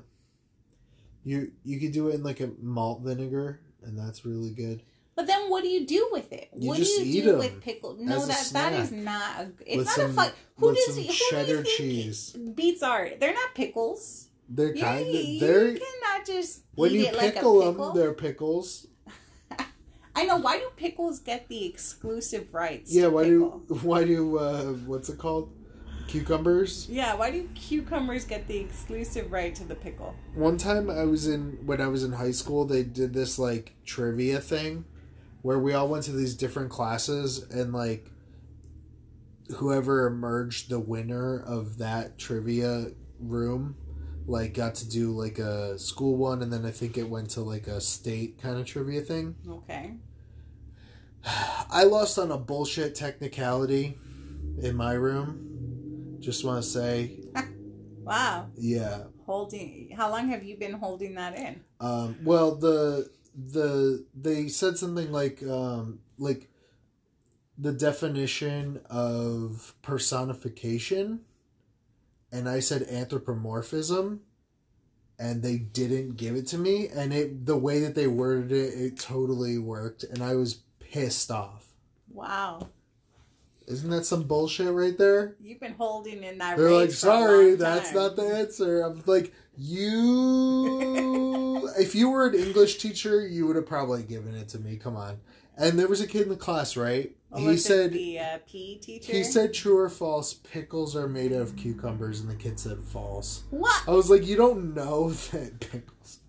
You you could do it in like a malt vinegar, and that's really good. But then, what do you do with it? You what just do you eat do with pickled? No, that that is not. A, it's With not some- a fun. Who does some who do cheddar you cheese. Beets are. They're not pickles. They're You, kind of they're you cannot just when eat you it like pickle them, they're pickles. I know. Why do pickles get the exclusive rights? Yeah, why pickle? do why do uh what's it called? Cucumbers. Yeah, why do cucumbers get the exclusive right to the pickle? One time I was in when I was in high school, they did this like trivia thing where we all went to these different classes and like whoever emerged the winner of that trivia room like got to do like a school one and then I think it went to like a state kind of trivia thing. Okay. I lost on a bullshit technicality in my room. Just want to say, Wow. yeah. Holding. How long have you been holding that in? Um, well, the the they said something like um, like the definition of personification, and I said anthropomorphism, and they didn't give it to me, and it the way that they worded it, it totally worked, and I was pissed off. Wow. Isn't that some bullshit right there? You've been holding in that. They're like, rage for a sorry, that's time." not the answer. I'm like, you. if you were an English teacher, you would have probably given it to me. Come on. And there was a kid in the class, right? Oh, he said the uh, PE teacher. he said true or false. Pickles are made of cucumbers, and the kid said false. what? I was like, you don't know that pickles.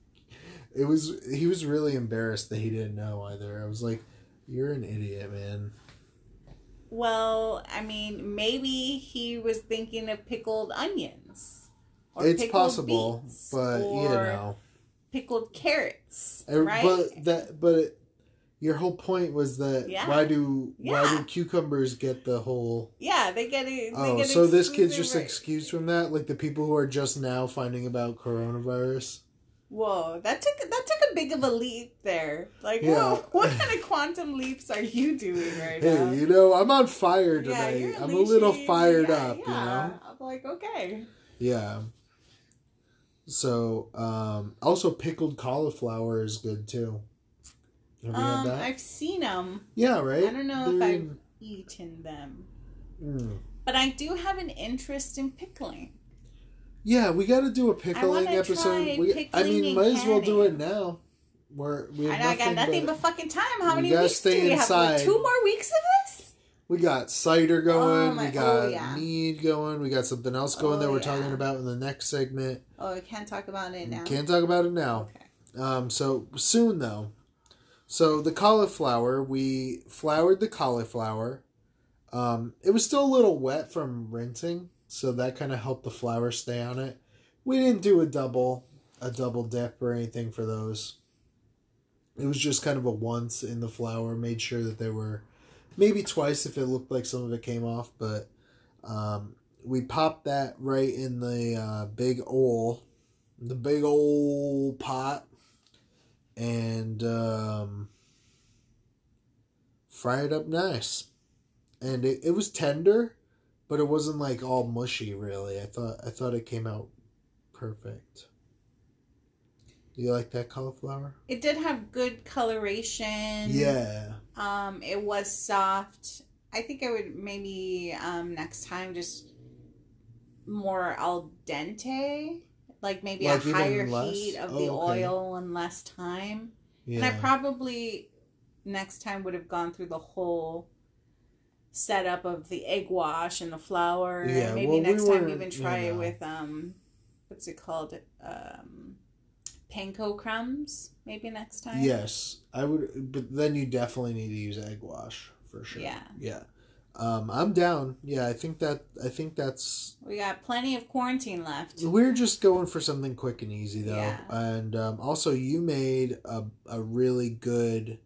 It was he was really embarrassed that he didn't know either. I was like, you're an idiot, man. Well, I mean, maybe he was thinking of pickled onions. It's pickled possible, but you know. pickled carrots, Er, right? But that, but your whole point was that Yeah. why do why Yeah. do cucumbers get the whole? yeah, they get it. Oh, get so this kid's just right- excused from that, like the people who are just now finding about coronavirus. Whoa, that took that took a big of a leap there. Like, Yeah. whoa, what kind of quantum leaps are you doing right now? Hey, now? you know, I'm on fire Yeah, tonight. you're I'm a little fired yeah, up, you yeah. know. I'm like, okay. Yeah. So, um, also pickled cauliflower is good too. Have you Um, had that? I've seen them, yeah, right. I don't know if They're I've- eaten them, Mm. but I do have an interest in pickling. Yeah, we got to do a pickling wanna episode. We, I mean, might as well do it now. We're we I have know I got nothing but, but fucking time. How many weeks do we have? Like, two more weeks of this? we got cider going. Oh my- we got oh, yeah. mead going. We got something else going Oh, that we're yeah. talking about in the next segment. Oh, I can't talk about it now. Can't talk about it now. Okay. Um, so soon though. So the cauliflower, we floured the cauliflower. Um, it was still a little wet from rinsing, so that kind of helped the flour stay on it. We didn't do a double, a double dip or anything for those. It was just kind of a once in the flour. Made sure that they were maybe twice if it looked like some of it came off, but um, we popped that right in the uh, big oil the big old pot and um, fry it up nice. And it, it was tender, but it wasn't like all mushy really. I thought I thought it came out perfect. Do you like that cauliflower? It did have good coloration. Yeah. Um, it was soft. I think I would maybe um next time just more al dente, like maybe Like a higher less? heat of Oh, the okay. oil and less time. Yeah. And I probably next time would have gone through the whole setup of the egg wash and the flour. Yeah, and maybe well, we next time weren't, even you try it with um what's it called? Um panko crumbs. Maybe next time. Yes, I would, but then you definitely need to use egg wash for sure. Yeah. Yeah. Um, I'm down. Yeah, I think that I think that's We got plenty of quarantine left. we're just going for something quick and easy though. Yeah. And um, also, you made a a really good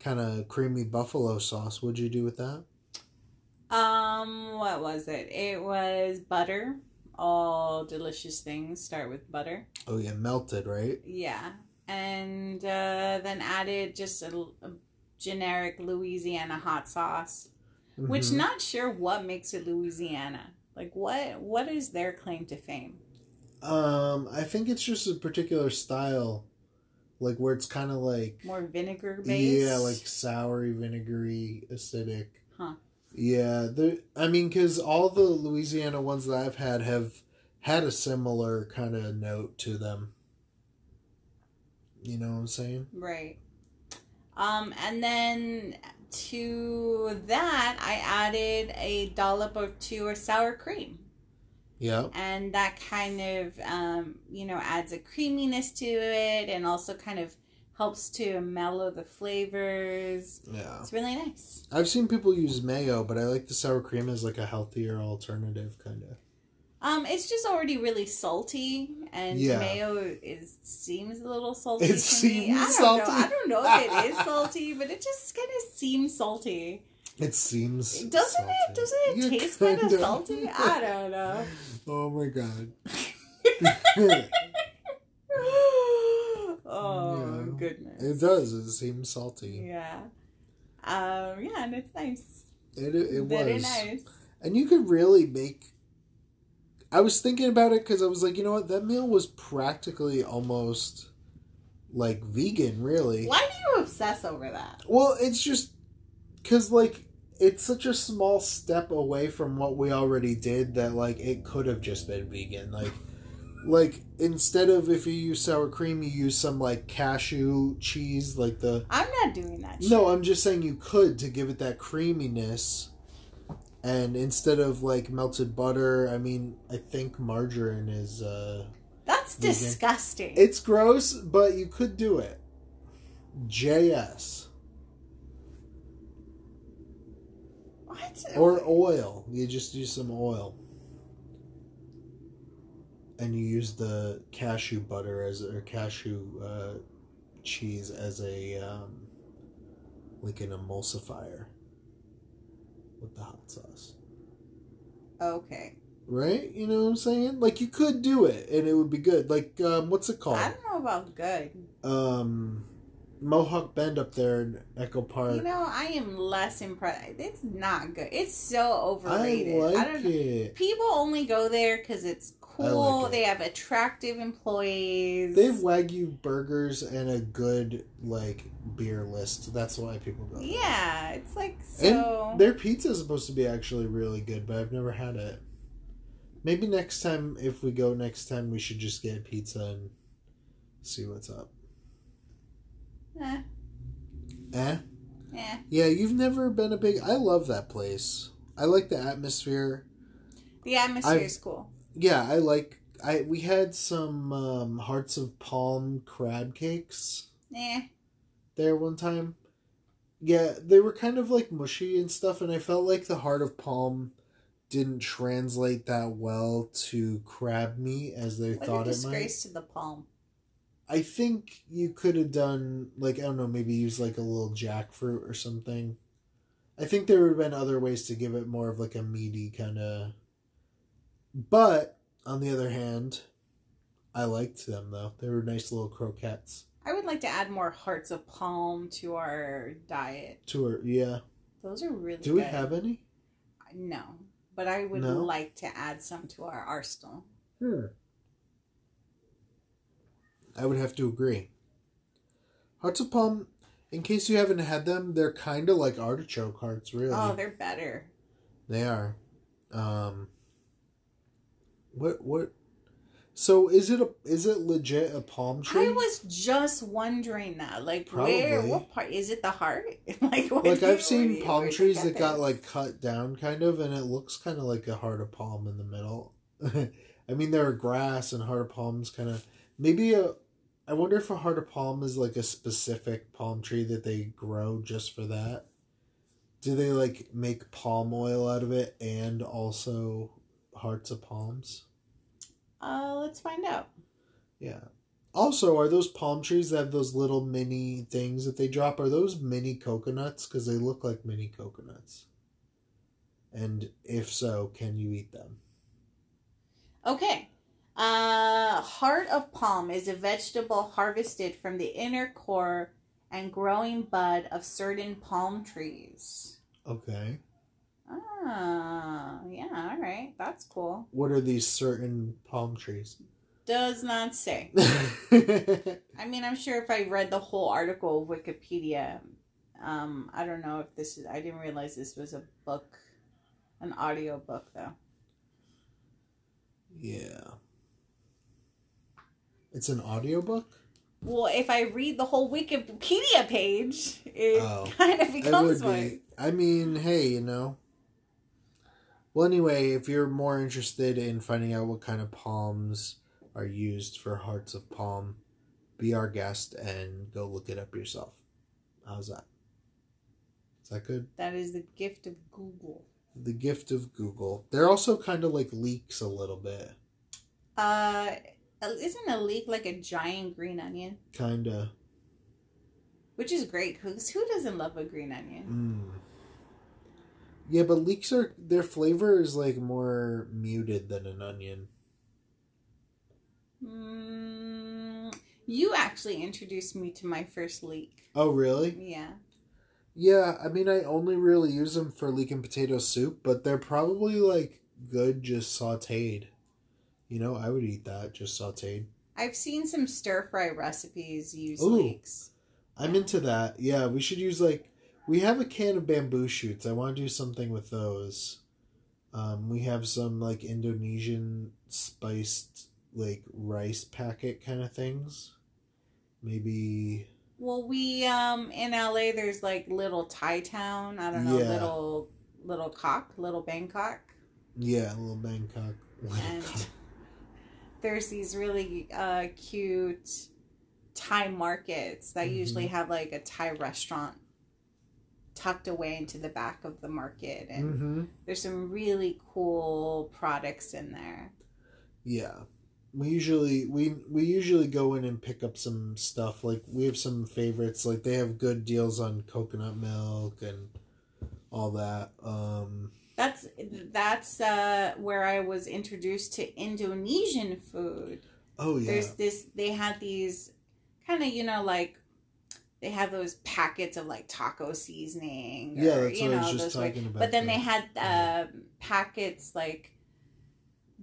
kind of creamy buffalo sauce. What'd you do with that? Um, what was it? It was butter. All delicious things start with butter. Oh yeah, melted, right? Yeah. And uh, then added just a, a generic Louisiana hot sauce, which Mhm. not sure what makes it Louisiana. Like what what is their claim to fame? Um, I think it's just a particular style, like where it's kind of like More vinegar based? Yeah, like soury, vinegary, acidic. Huh. Yeah, the I mean, because all the Louisiana ones that I've had have had a similar kind of note to them. You know what I'm saying? Right. Um, and then to that, I added a dollop or two of sour cream. Yeah. And that kind of, um, you know, adds a creaminess to it and also kind of helps to mellow the flavors. Yeah. It's really nice. I've seen people use mayo, but I like the sour cream as like a healthier alternative, kind of. Um, it's just already really salty, and Yeah. mayo is seems a little salty. It to me. seems I don't salty? Know. I don't know if it is salty, but it just kind of seems salty. It seems. Doesn't salty. it? Doesn't it Yeah, taste kind of salty? I don't know. Oh my god. oh Yeah. goodness. It does. It seems salty. Yeah. Um. Yeah, and it's nice. It it, Very was. nice. And you could really make. I was thinking about it because I was like, you know what? That meal was practically almost like vegan, really. Why do you obsess over that? Well, it's just because, like, it's such a small step away from what we already did that, like, it could have just been vegan. Like, like instead of if you use sour cream, you use some like cashew cheese, like the. I'm not doing that. Shit. No, I'm just saying you could to give it that creaminess. And instead of like melted butter, I mean, I think margarine is uh that's vegan. disgusting. it's gross, but you could do it. JS what? or oil. You just use some oil. And you use the cashew butter as or cashew uh, cheese as a um, like an emulsifier with the hot sauce. okay. Right? You know what I'm saying? Like you could do it and it would be good. Like um what's it called? I don't know about good. Um Mohawk Bend up there in Echo Park. You know, I am less impressed. It's not good. It's so I overrated. like don't know. People only go there because it's cool. like. They have attractive employees. They have Wagyu burgers and a good like beer list. That's why people go. there. yeah, it's like so. And their pizza is supposed to be actually really good, but I've never had it. Maybe next time, if we go next time, we should just get pizza and see what's up. eh, Eh? eh. Yeah, you've never been a big. I love that place. I like the atmosphere. The atmosphere I've- is cool. Yeah, I like. I we had some um, hearts of palm crab cakes Eh. there one time. Yeah, they were kind of like mushy and stuff, and I felt like the heart of palm didn't translate that well to crab meat as they What thought a it might. disgrace to the palm. I think you could have done like I don't know, maybe use like a little jackfruit or something. I think there would have been other ways to give it more of like a meaty kind of. But on the other hand, I liked them though. They were nice little croquettes. I would like to add more hearts of palm to our diet. To her, yeah. Those are really Do we good. have any? No, but I would No? like to add some to our arsenal. Hmm. I would have to agree. Hearts of palm. In case you haven't had them, they're kind of like artichoke hearts, really. Oh, they're better. They are. Um. What what? So is it a is it legit a palm tree? I was just wondering that, like, where, what part is it? The heart? like, like I've seen palm trees that got like cut down kind of, and it looks kind of like a heart of palm in the middle. I mean, there are grass and heart of palms kind of. Maybe a. I wonder if a heart of palm is like a specific palm tree that they grow just for that. Do they like make palm oil out of it and also hearts of palms? Uh, let's find out. Yeah. Also, are those palm trees that have those little mini things that they drop? Are those mini coconuts? Because they look like mini coconuts. And if so, can you eat them? Okay. Uh, heart of palm is a vegetable harvested from the inner core and growing bud of certain palm trees. Okay. Ah, yeah, all right. That's cool. What are these certain palm trees? Does not say. I mean, I'm sure if I read the whole article of Wikipedia, um, I don't know if this is, I didn't realize this was a book, an audio book, though. yeah. It's an audiobook? Well, if I read the whole Wikipedia page, it Oh. kind of It becomes one. be. I mean, hey, you know. Well, anyway, if you're more interested in finding out what kind of palms are used for hearts of palm, be our guest and go look it up yourself. How's that? Is that good? That is the gift of Google. The gift of Google. They're also kind of like leeks a little bit. Uh, isn't a leek like a giant green onion? Kind of. Which is great because who doesn't love a green onion? Mm. Yeah, but leeks are their flavor is like more muted than an onion. Mm, you actually introduced me to my first leek. Oh, really? Yeah. Yeah, I mean, I only really use them for leek and potato soup, but they're probably like good just sauteed. You know, I would eat that just sauteed. I've seen some stir fry recipes use Ooh. leeks. I'm into that. Yeah, we should use like we have a can of bamboo shoots. I want to do something with those. Um, we have some like Indonesian spiced like rice packet kind of things. Maybe Well, we um in LA there's like little Thai town. I don't know, Yeah. little little cock, little Bangkok. yeah, little Bangkok. and there's these really uh, cute Thai markets that Mhm. usually have like a Thai restaurant tucked away into the back of the market, and mm-hmm. there's some really cool products in there. Yeah. We usually we we usually go in and pick up some stuff. Like we have some favorites. Like they have good deals on coconut milk and all that. Um That's that's uh, where I was introduced to Indonesian food. oh yeah. There's this. They had these kind of you know like they have those packets of like taco seasoning. Yeah, that's you what I know, was just way- talking about. But then that. they had Yeah. uh, packets like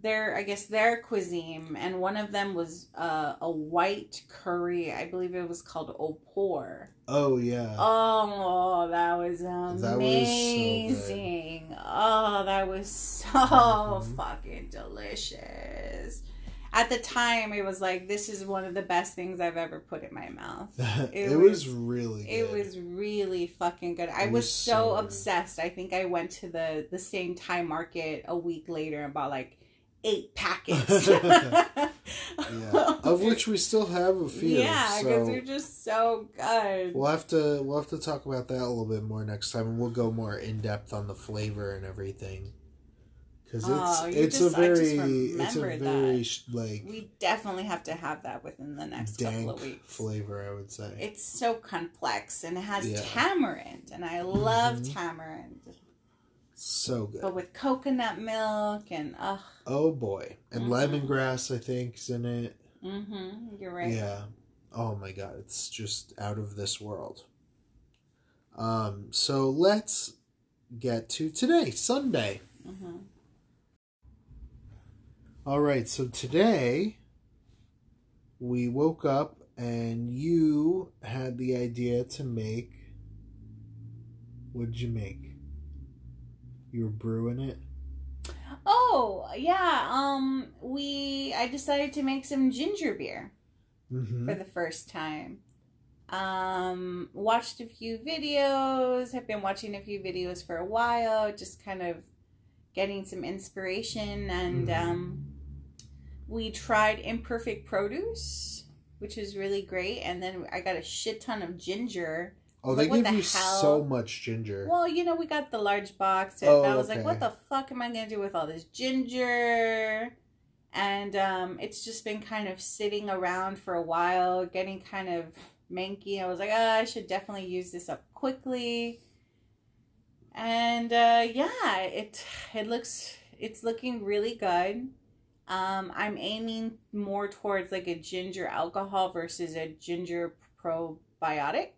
their I guess their cuisine, and one of them was uh, a white curry. I believe it was called opor. Oh yeah. Oh, that was amazing. That was so oh, that was so Mhm. fucking delicious. At the time, it was like this is one of the best things I've ever put in my mouth. it, it was, was- really good. It was really fucking good. I was, was so, obsessed. I think I went to the the same Thai market a week later and bought like eight packets. yeah. Of which we still have a few. Yeah, because so they're just so good. we'll have to we'll have to talk about that a little bit more next time, and we'll go more in depth on the flavor and everything. Because it's Oh, it's just- a very it's a very that. sh- like We definitely have to have that within the next couple of weeks. flavor, I would say. It's so complex and it has Yeah. tamarind, and I love Mhm. tamarind. so good. But with coconut milk and ugh, Oh boy, and Mhm. lemongrass I think is in it. Mm-hmm. You're right. Yeah. Oh my god, it's just out of this world. Um, so let's get to today, Sunday. Mm-hmm. All right, so today we woke up and you had the idea to make. What did you make? You were brewing it. Oh yeah. Um, we I decided to make some ginger beer Mm-hmm. for the first time. Um, watched a few videos. Have been watching a few videos for a while. Just kind of getting some inspiration, and Mhm. um, we tried imperfect produce, which was really great. And then I got a shit ton of ginger. Oh, Like, they give the you hell? so much ginger. Well, you know, we got the large box, and Oh, I was okay. like, "What the fuck am I gonna do with all this ginger?" And um, it's just been kind of sitting around for a while, getting kind of manky. I was like, oh, "I should definitely use this up quickly." And uh, yeah, it it looks it's looking really good. Um, I'm aiming more towards like a ginger alcohol versus a ginger probiotic.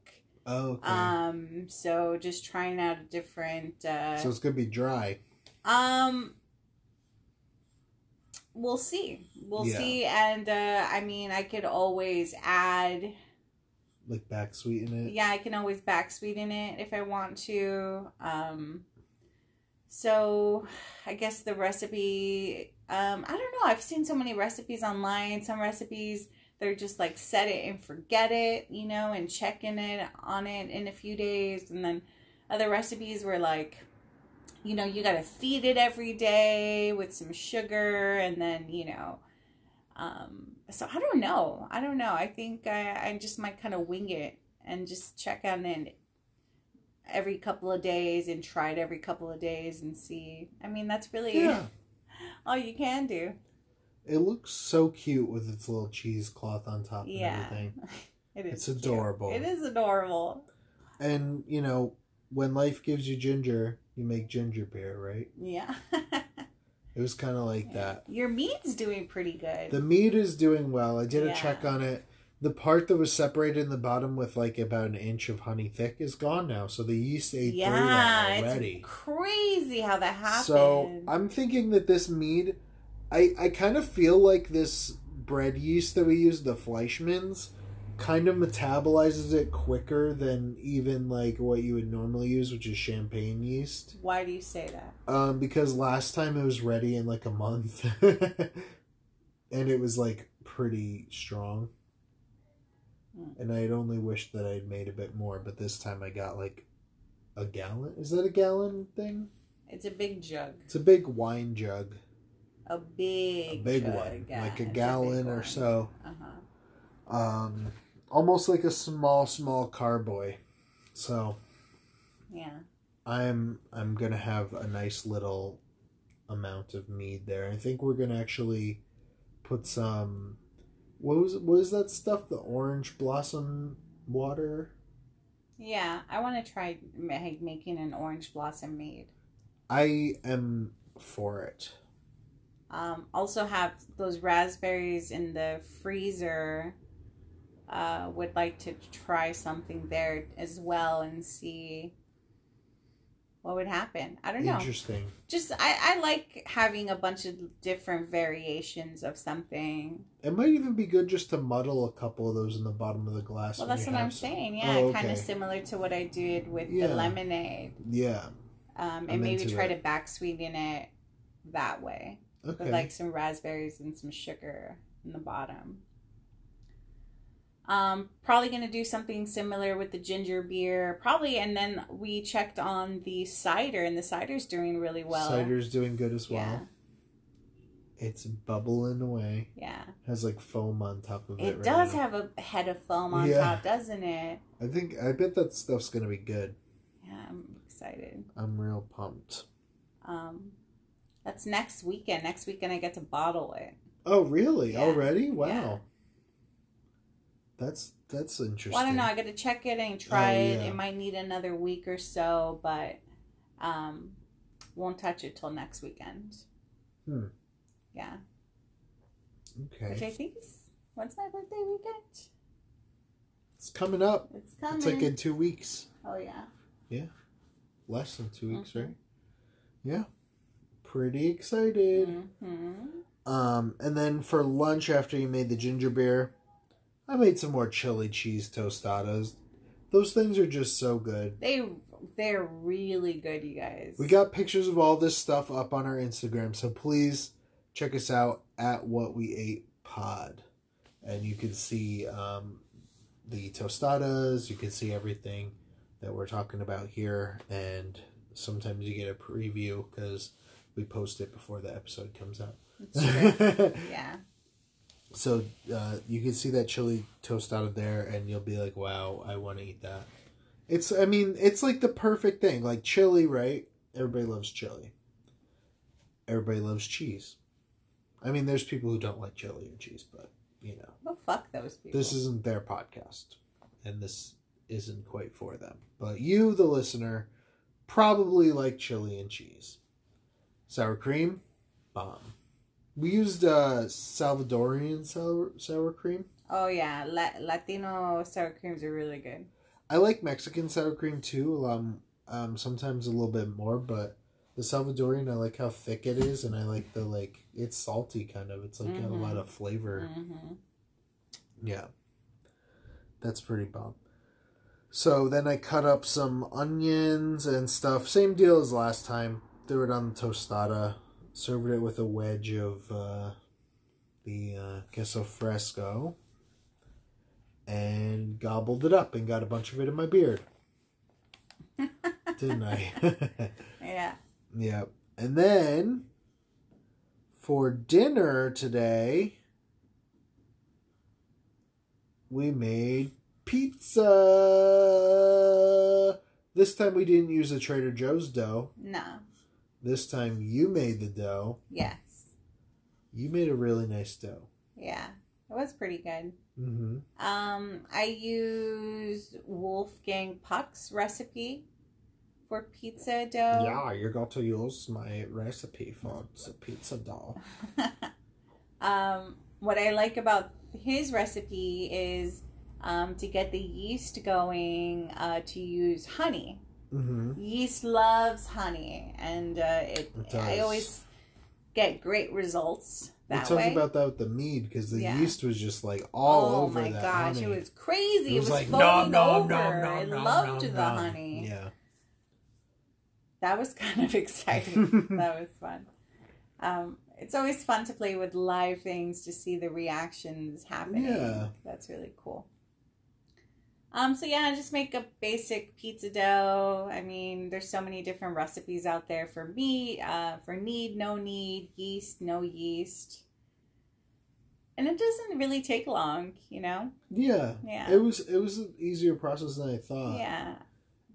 oh, okay. Um, so just trying out a different uh so it's gonna be dry. um we'll see. We'll Yeah. see and uh I mean I could always add Like back sweeten it. yeah, I can always back sweeten it if I want to. Um so I guess the recipe um I don't know, I've seen so many recipes online, some recipes they're just like set it and forget it, you know, and checking it on it in a few days and then other recipes were like you know, you got to feed it every day with some sugar and then, you know, um so I don't know. I don't know. I think I I just might kind of wing it and just check on it every couple of days and try it every couple of days and see. I mean, that's really Yeah. All oh, you can do. It looks so cute with its little cheesecloth on top Yeah. and everything. It is It's cute. adorable. It is adorable. And you know, when life gives you ginger, you make ginger beer, right? Yeah. It was kind of like that. Your meat's doing pretty good. The meat is doing well. I did a check on it. The part that was separated in the bottom with like about an inch of honey thick is gone now. So the yeast ate through that already. it's crazy how that happened. So I'm thinking that this mead, I I kind of feel like this bread yeast that we use, the Fleischmann's, kind of metabolizes it quicker than even like what you would normally use, which is champagne yeast. Why do you say that? Um, because last time it was ready in like a month, and it was like pretty strong. Hmm. And I had only wished that I had made a bit more, but this time I got like a gallon. Is that a gallon thing? It's a big jug. It's a big wine jug, A big, a big jug, one, yeah, like a gallon big or one. so. Uh-huh. Um, almost like a small, small carboy. So Yeah. I'm I'm gonna have a nice little amount of mead there. I think we're gonna actually put some. What was what is that stuff? The orange blossom water. Yeah, I want to try making an orange blossom mead. I am for it. Um, also have those raspberries in the freezer. Uh, would like to try something there as well and see what would happen. I don't know. Interesting. Just I, I like having a bunch of different variations of something. It might even be good just to muddle a couple of those in the bottom of the glass. Well, that's what I'm some. saying. Yeah, Oh, kind of similar to what I did with Yeah. the lemonade. Yeah. Um, I'm and maybe try it. to back sweeten it that way Okay. with like some raspberries and some sugar in the bottom. Um, probably gonna do something similar with the ginger beer, probably. And then we checked on the cider, and the cider's doing really well. Cider's doing good as well. Yeah, It's bubbling away. yeah. Has like foam on top of it. It right does now. have a head of foam on Yeah. top, doesn't it? I think I bet that stuff's gonna be good. Yeah, I'm excited. I'm real pumped. Um, that's next weekend. Next weekend, I get to bottle it. Oh really? Yeah. Already? Wow. That's that's interesting. Well, I don't know. I got to check it and try Oh, it. yeah. It might need another week or so, but um, won't touch it till next weekend. Hmm. Yeah, which Okay. I think is When's my birthday weekend? It's coming up. It's coming. It's like in two weeks. oh yeah. Yeah. Less than two weeks, Mhm. right? Yeah. Pretty excited. hmm Um, and then for lunch after you made the ginger beer, I made some more chili cheese tostadas. Those things are just so good. They they're really good, you guys. We got pictures of all this stuff up on our Instagram, so please check us out at What We Ate Pod, and you can see um, the tostadas. You can see everything that we're talking about here, and sometimes you get a preview because we post it before the episode comes out. Yeah. So uh, you can see that chili toast out of there, and you'll be like, "Wow, I want to eat that." It's, I mean, it's like the perfect thing. Like chili, right? Everybody loves chili. Everybody loves cheese. I mean, there's people who don't like chili or cheese, but you know, Well, fuck those people. this isn't their podcast, and this isn't quite for them. But you, the listener, probably like chili and cheese. Sour cream, bomb. We used uh, Salvadorian sour sour cream. Oh yeah, La- Latino sour creams are really good. I like Mexican sour cream too. Um, um, sometimes a little bit more, but the Salvadorian, I like how thick it is, and I like the like it's salty kind of. It's like got a lot of flavor. hmm Yeah, that's pretty bomb. So then I cut up some onions and stuff. Same deal as last time. Threw it on the tostada. Served it with a wedge of uh, the uh, queso fresco. And gobbled it up and got a bunch of it in my beard. Didn't I? Yeah. Yep. And then for dinner today, we made pizza. This time we didn't use the Trader Joe's dough. No. This time you made the dough. Yes. You made a really nice dough. Yeah. It was pretty good. Mm-hmm. Um, I used Wolfgang Puck's recipe for pizza dough. Yeah, you're going to use my recipe for pizza dough. um, what I like about his recipe is um, to get the yeast going, uh, to use honey. Mm-hmm. Yeast loves honey, and uh, it. It I always get great results We that talked way. about that with the mead because the Yeah. yeast was just like all oh over that. Oh my gosh, honey. it was crazy. It was it was like, foaming nom, nom, over. nom, nom, I loved nom, the nom. honey. Yeah. That was kind of exciting. that was fun. Um, it's always fun to play with live things to see the reactions happening. Yeah. That's really cool. Um, so yeah, just make a basic pizza dough. I mean, there's so many different recipes out there for meat, uh, for need, no need, yeast, no yeast. And it doesn't really take long, you know? Yeah. Yeah. It was it was an easier process than I thought. yeah.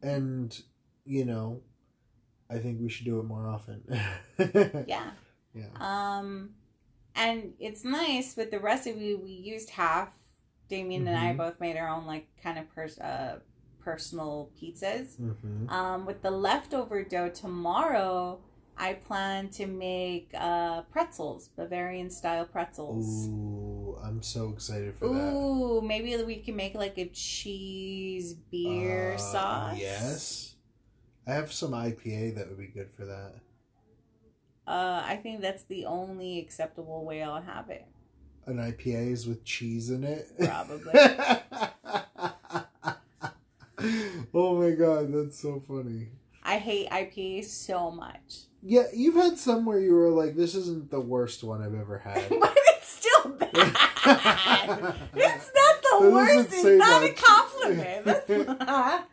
And you know, I think we should do it more often. Yeah. Yeah. Um, and it's nice with the recipe. We used half. Damien and I Mhm. both made our own like kind of pers- uh, personal pizzas. hmm Um, with the leftover dough tomorrow, I plan to make uh, pretzels, Bavarian style pretzels. Ooh, I'm so excited for that. Ooh, maybe we can make like a cheese beer Uh, sauce. Yes. I have some IPA that would be good for that. Uh, I think that's the only acceptable way I'll have it. An IPA is with cheese in it. Probably. oh my god, that's so funny. I hate IPAs so much. Yeah, you've had some where you were like, "This isn't the worst one I've ever had." but it's still bad. it's not the That worst. It's not much. a compliment. That's not-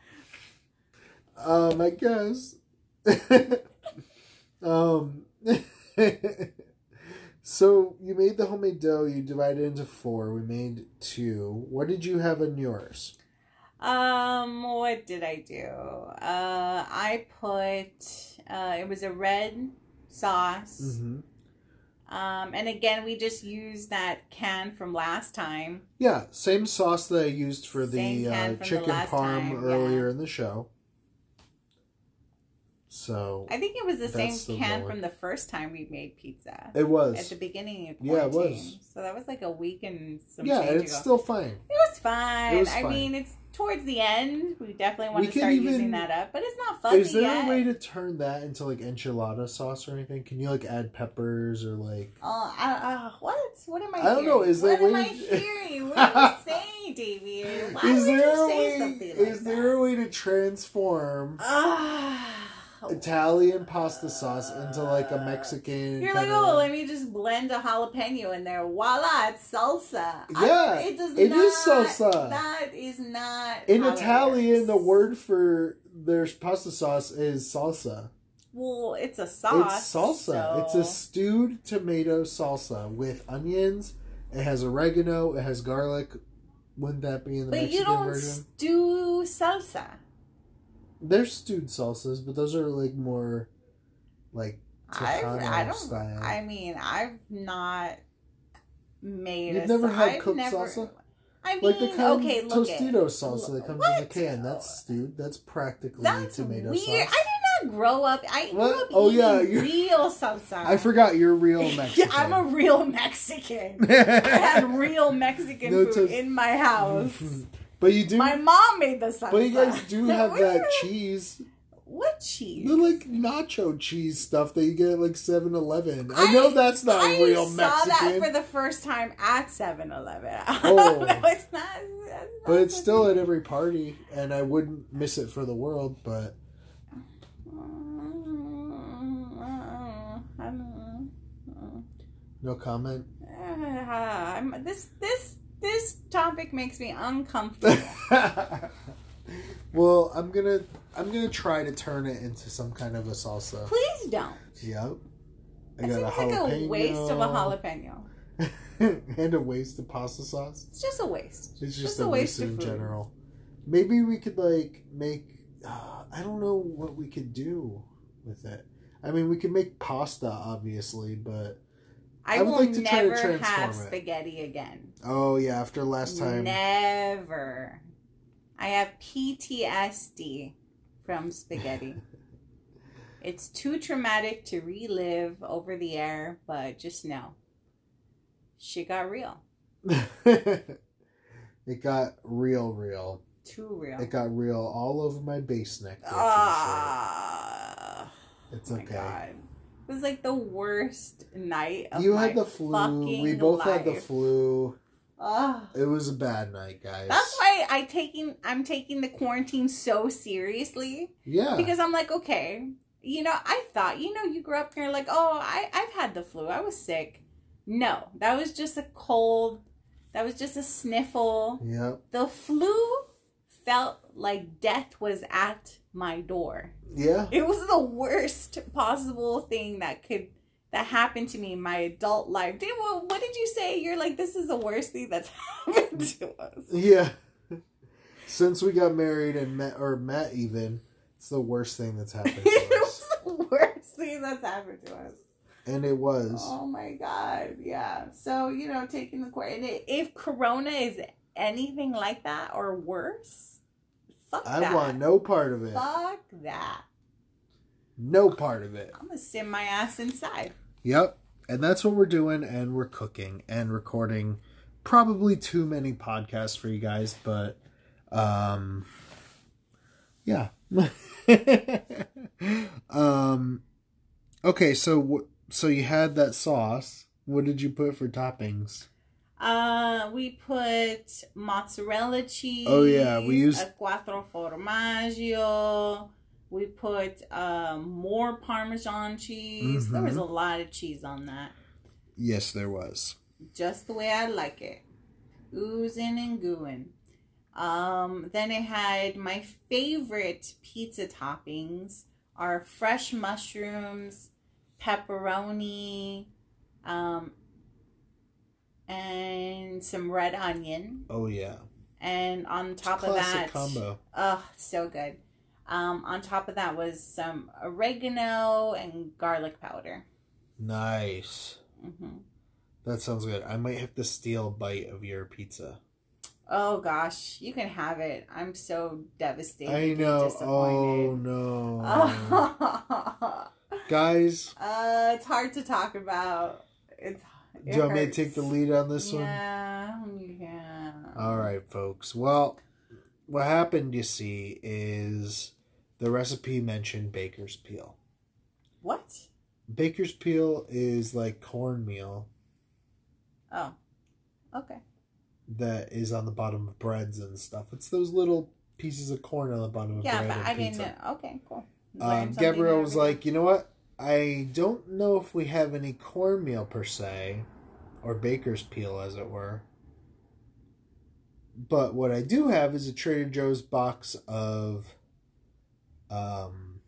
um, I guess. um, so you made the homemade dough. You divided it into four. We made two. What did you have in yours? um, what did I do? Uh, I put uh, it was a red sauce. Mm-hmm. Um, and again, we just used that can from last time. Yeah, same sauce that I used for the uh, chicken parm time, earlier yeah. in the show. So I think it was the same still can going. from the first time we made pizza. it was. At the beginning of Yeah, it quarantine. was. So that was like a week and some yeah, it's ago. still fine. It was fine. It was I fine. mean, it's towards the end. We definitely want We to start even- using that up, but it's not fuzzy Is there yet. a way to turn that into like enchilada sauce or anything? Can you like add peppers or like? Oh, I, uh, what? What am I? I don't know, hearing? is there what a am way I hearing? What are you saying, David? Why is would there you a say way? something like is there that? a way to transform Ah. Italian pasta sauce into like a Mexican? You're like, oh, let me just blend a jalapeno in there. Voila, it's salsa. Yeah, it does it not. is salsa. That is not In Italian, the word for their pasta sauce is salsa. Well, it's a sauce. It's salsa. It's a stewed tomato salsa with onions. It has oregano. It has garlic. Wouldn't that be in the But Mexican you don't version? stew salsa. There's stewed salsas, but those are like more like I, Tejano I don't. style. I mean, I've not made. You've a never had I've cooked never- salsa? I mean, like the kind okay, of Tostito salsa that comes in a can. That's stewed. That's practically That's tomato weird. sauce. I did not grow up. I grew up Oh, eating yeah, you're- real salsa. I forgot you're real Yeah, Mexican. I'm a real Mexican. I had real Mexican No food toast- in my house. but you do. My mom made the salsa. but you guys do have that cheese. What cheese? The like nacho cheese stuff that you get at like 7-Eleven. I know that's not I real Mexican. I saw that for the first time at 7-Eleven. Oh. no, it's not. but it's still at every party, and I wouldn't miss it for the world. But I don't know. no comment. Uh, I'm, this this this topic makes me uncomfortable. well, I'm gonna I'm gonna try to turn it into some kind of a salsa. Please don't. Yep. I It got seems a like a waste of a jalapeno. and a waste of pasta sauce. It's just a waste. It's just, Just a waste, waste in general. Maybe we could like make. Uh, I don't know what we could do with it. I mean, we could make pasta, obviously, but I, I would will like to try to never transform have it. spaghetti again. Oh yeah, after last time, Never. I have PTSD from spaghetti. it's too traumatic to relive over the air, but just know. She got real. it got real, real. Too real. It got real all over my base neck. Ah. t-shirt. It's okay. God. It was like the worst night of You my had the flu. fucking We both had the flu. Ugh. It was a bad night, guys. That's why I taking I'm taking the quarantine so seriously Yeah. because I'm like, okay, you know, I thought, you know, you grew up here like, oh, I I've had the flu. I was sick. No, that was just a cold. That was just a sniffle. Yep. The flu felt like death was at my door. Yeah. It was the worst possible thing that could that happened to me in my adult life. Did what, what did you say? You're like this is the worst thing that's happened to us. Yeah. Since we got married and met, or met even, it's the worst thing that's happened to it us. was the worst thing that's happened to us. And it was. Oh my god, yeah. So you know, taking the court, and if Corona is anything like that or worse, fuck that. I that. want no part of it. Fuck that. No part of it. I'm gonna sit my ass inside. Yep. And that's what we're doing, and we're cooking and recording probably too many podcasts for you guys, but um yeah. um okay, so wh- so you had that sauce. What did you put for toppings? Uh, we put mozzarella cheese. Oh, yeah, we used- a quattro formaggio. We put um, more Parmesan cheese. There was a lot of cheese on that. Yes, there was. Just the way I like it. Oozing and gooing. Um, then it had my favorite pizza toppings are fresh mushrooms, pepperoni, um, and some red onion. Oh yeah. And on top of that, combo. oh, so good. Um, on top of that was some oregano and garlic powder. Nice. hmm That sounds good. I might have to steal a bite of your pizza. Oh gosh, you can have it. I'm so devastated. I know. Oh no, uh, guys. it's hard to talk about. It's. Do it you want me to take the lead on this one? yeah, Yeah. All right, folks. Well, what happened, you see, is the recipe mentioned baker's peel. What? Baker's peel is like cornmeal Oh. Okay. that is on the bottom of breads and stuff. It's those little pieces of corn on the bottom of Yeah, bread but and I didn't pizza. know. Okay, cool. Um, Gabrielle was like, you know what? I don't know if we have any cornmeal per se, or baker's peel, as it were. But what I do have is a Trader Joe's box of um,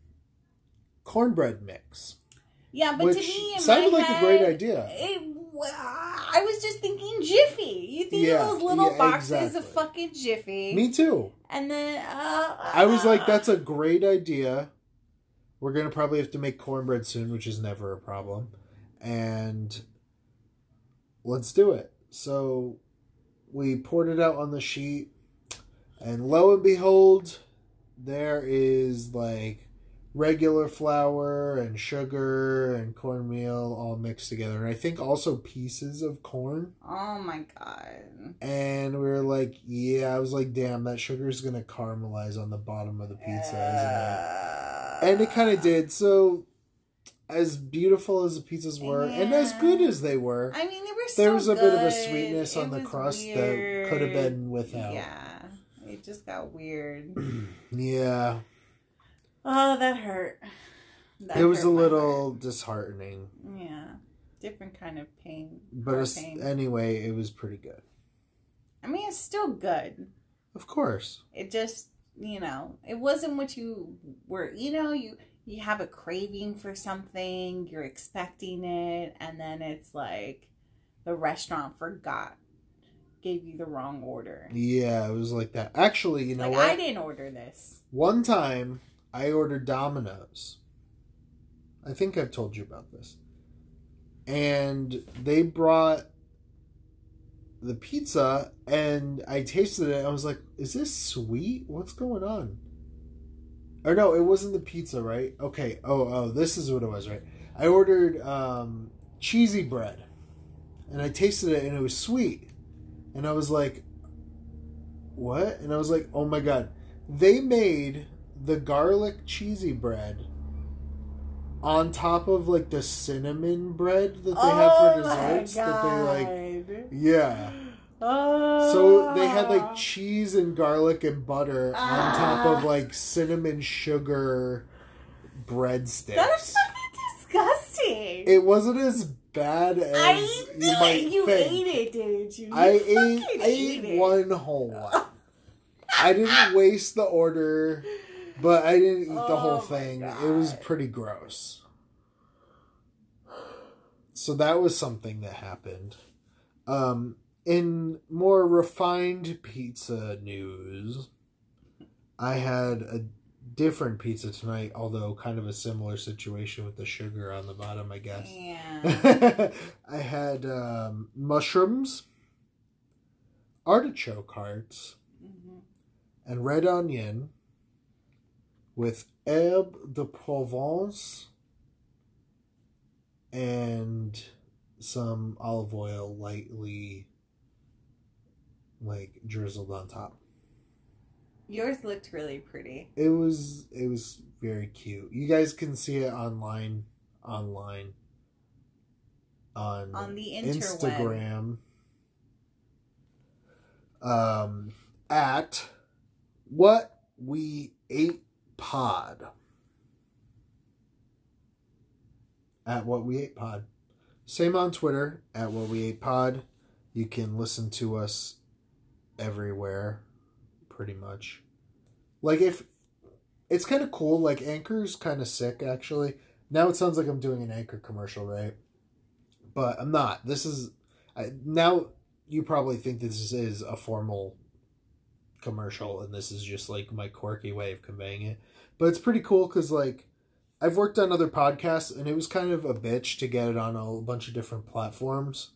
cornbread mix, Yeah, but to me, in sounded like head, a great idea. It, I was just thinking Jiffy. You think Yeah, of those little yeah, boxes exactly. of fucking Jiffy, Me too. and then uh, I was like, that's a great idea. We're gonna probably have to make cornbread soon, which is never a problem. And let's do it. So we poured it out on the sheet, and lo and behold, there is like regular flour and sugar and cornmeal all mixed together, and I think also pieces of corn. Oh my god. And we were like, yeah, I was like, damn, that sugar is gonna caramelize on the bottom of the pizza, isn't it? And it kind of did. So, as beautiful as the pizzas were, and as good as they were, I mean, they were so there was a bit of a good. sweetness on the crust that could have been without. Yeah, it just got weird. Yeah, Oh, that hurt. That it was a little disheartening. Yeah, different kind of pain. but pain. anyway, it was pretty good. I mean, it's still good. Of course. It just, you know, it wasn't what you were. You know, you you have a craving for something, you're expecting it, and then it's like the restaurant forgot, gave you the wrong order. Yeah, it was like that. Actually, you know like what? I didn't order this. One time, I ordered Domino's. I think I've told you about this. And they brought the pizza, and I tasted it. And I was like, "Is this sweet? What's going on?" Or no, it wasn't the pizza, right? Okay. Oh, oh, this is what it was, right? I ordered um, cheesy bread, and I tasted it, and it was sweet, and I was like, "What?" And I was like, "Oh my god!" They made the garlic cheesy bread on top of like the cinnamon bread that they have Oh for desserts. That they like, yeah. Oh. So they had like cheese and garlic and butter on top of Ah. like cinnamon sugar breadsticks. That's fucking disgusting. It wasn't as bad as I you might. You think. ate it, didn't you? You I ate, fucking I ate it. one whole one. I didn't waste the order, but I didn't eat the Oh whole my thing. It was pretty gross. So that was something that happened. Um, in more refined pizza news, I had a different pizza tonight, although kind of a similar situation with the sugar on the bottom, I guess. Yeah. I had um, mushrooms, artichoke hearts, Mhm. and red onion with herbe de Provence and some olive oil lightly like drizzled on top. Yours looked really pretty. It was it was very cute. You guys can see it online online on On the interweb. Instagram um at what we ate pod at what we ate pod same on twitter at what we ate pod you can listen to us everywhere pretty much. Like if it's kind of cool like anchor's kind of sick actually. Now it sounds like i'm doing an anchor commercial right? But i'm not. This is I, now you probably think this is a formal commercial and this is just like my quirky way of conveying it. But it's pretty cool because like i've worked on other podcasts and it was kind of a bitch to get it on a bunch of different platforms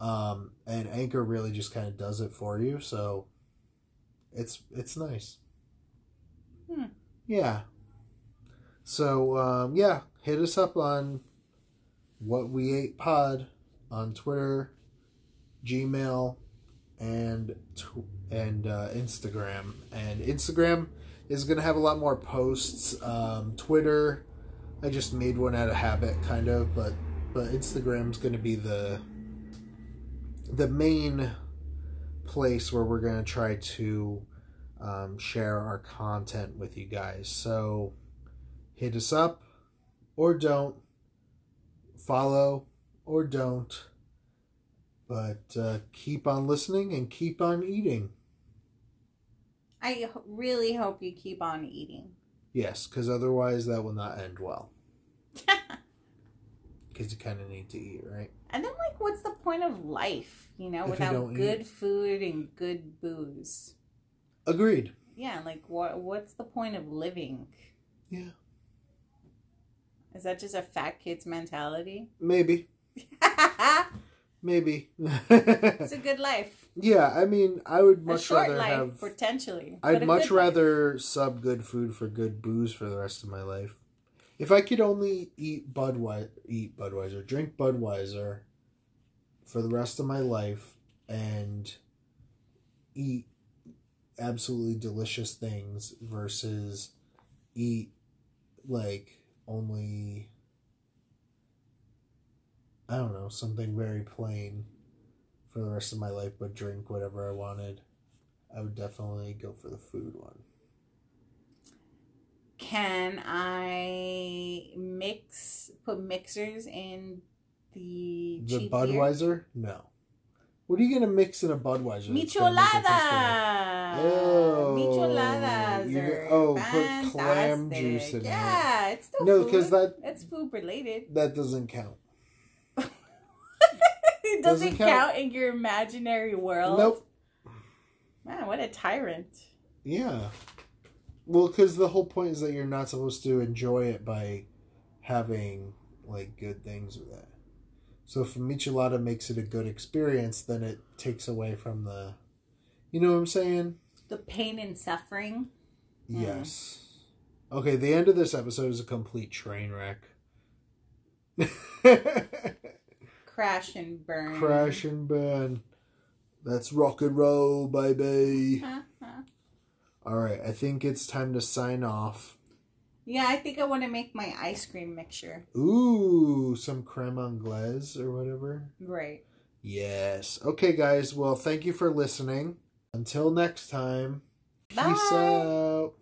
Um, and Anchor really just kind of does it for you, so it's it's nice. Hmm. Yeah. So um, yeah, hit us up on what we ate pod on Twitter, Gmail, and tw- and uh, Instagram. And Instagram is gonna have a lot more posts. Um, Twitter, I just made one out of habit, kind of, but but Instagram's gonna be the the main place where we're gonna try to um, share our content with you guys. So hit us up or don't follow or don't but uh, keep on listening and keep on eating I really hope you keep on eating. yes because otherwise that will not end well because you kind of need to eat right And then, like, what's the point of life, you know, If without don't good eat. food and good booze? agreed Yeah, like, what? What's the point of living? yeah Is that just a fat kid's mentality? maybe Maybe. it's a good life. yeah i mean i would much short rather life, have potentially. I'd much good life. rather sub good food for good booze for the rest of my life. If I could only eat Budweiser, eat Budweiser, drink Budweiser for the rest of my life and eat absolutely delicious things versus eat like only I don't know, something very plain for the rest of my life but drink whatever I wanted. I would definitely go for the food one. Can I mix, put mixers in the The Budweiser? No. What are you gonna mix in a Budweiser? beer? that's gonna make it taste? Michelada. Oh, Micheladas you're- oh, put clam juice in it. Yeah, it's still No, because that it's food related. that doesn't count. it Doesn't doesn't count. count. in your imaginary world. Nope. Man, what a tyrant. Yeah. Well, because the whole point is that you're not supposed to enjoy it by having like good things with it. So if a michelada makes it a good experience, then it takes away from the, you know what I'm saying? The pain and suffering. Mm. Yes. Okay, the end of this episode is a complete train wreck. Crash and burn. Crash and burn. That's rock and roll, baby. All right, I think it's time to sign off. Yeah, I think I want to make my ice cream mixture. Ooh, some creme anglaise or whatever. Right. Yes. Okay, guys. Well, thank you for listening. Until next time, peace Bye. out.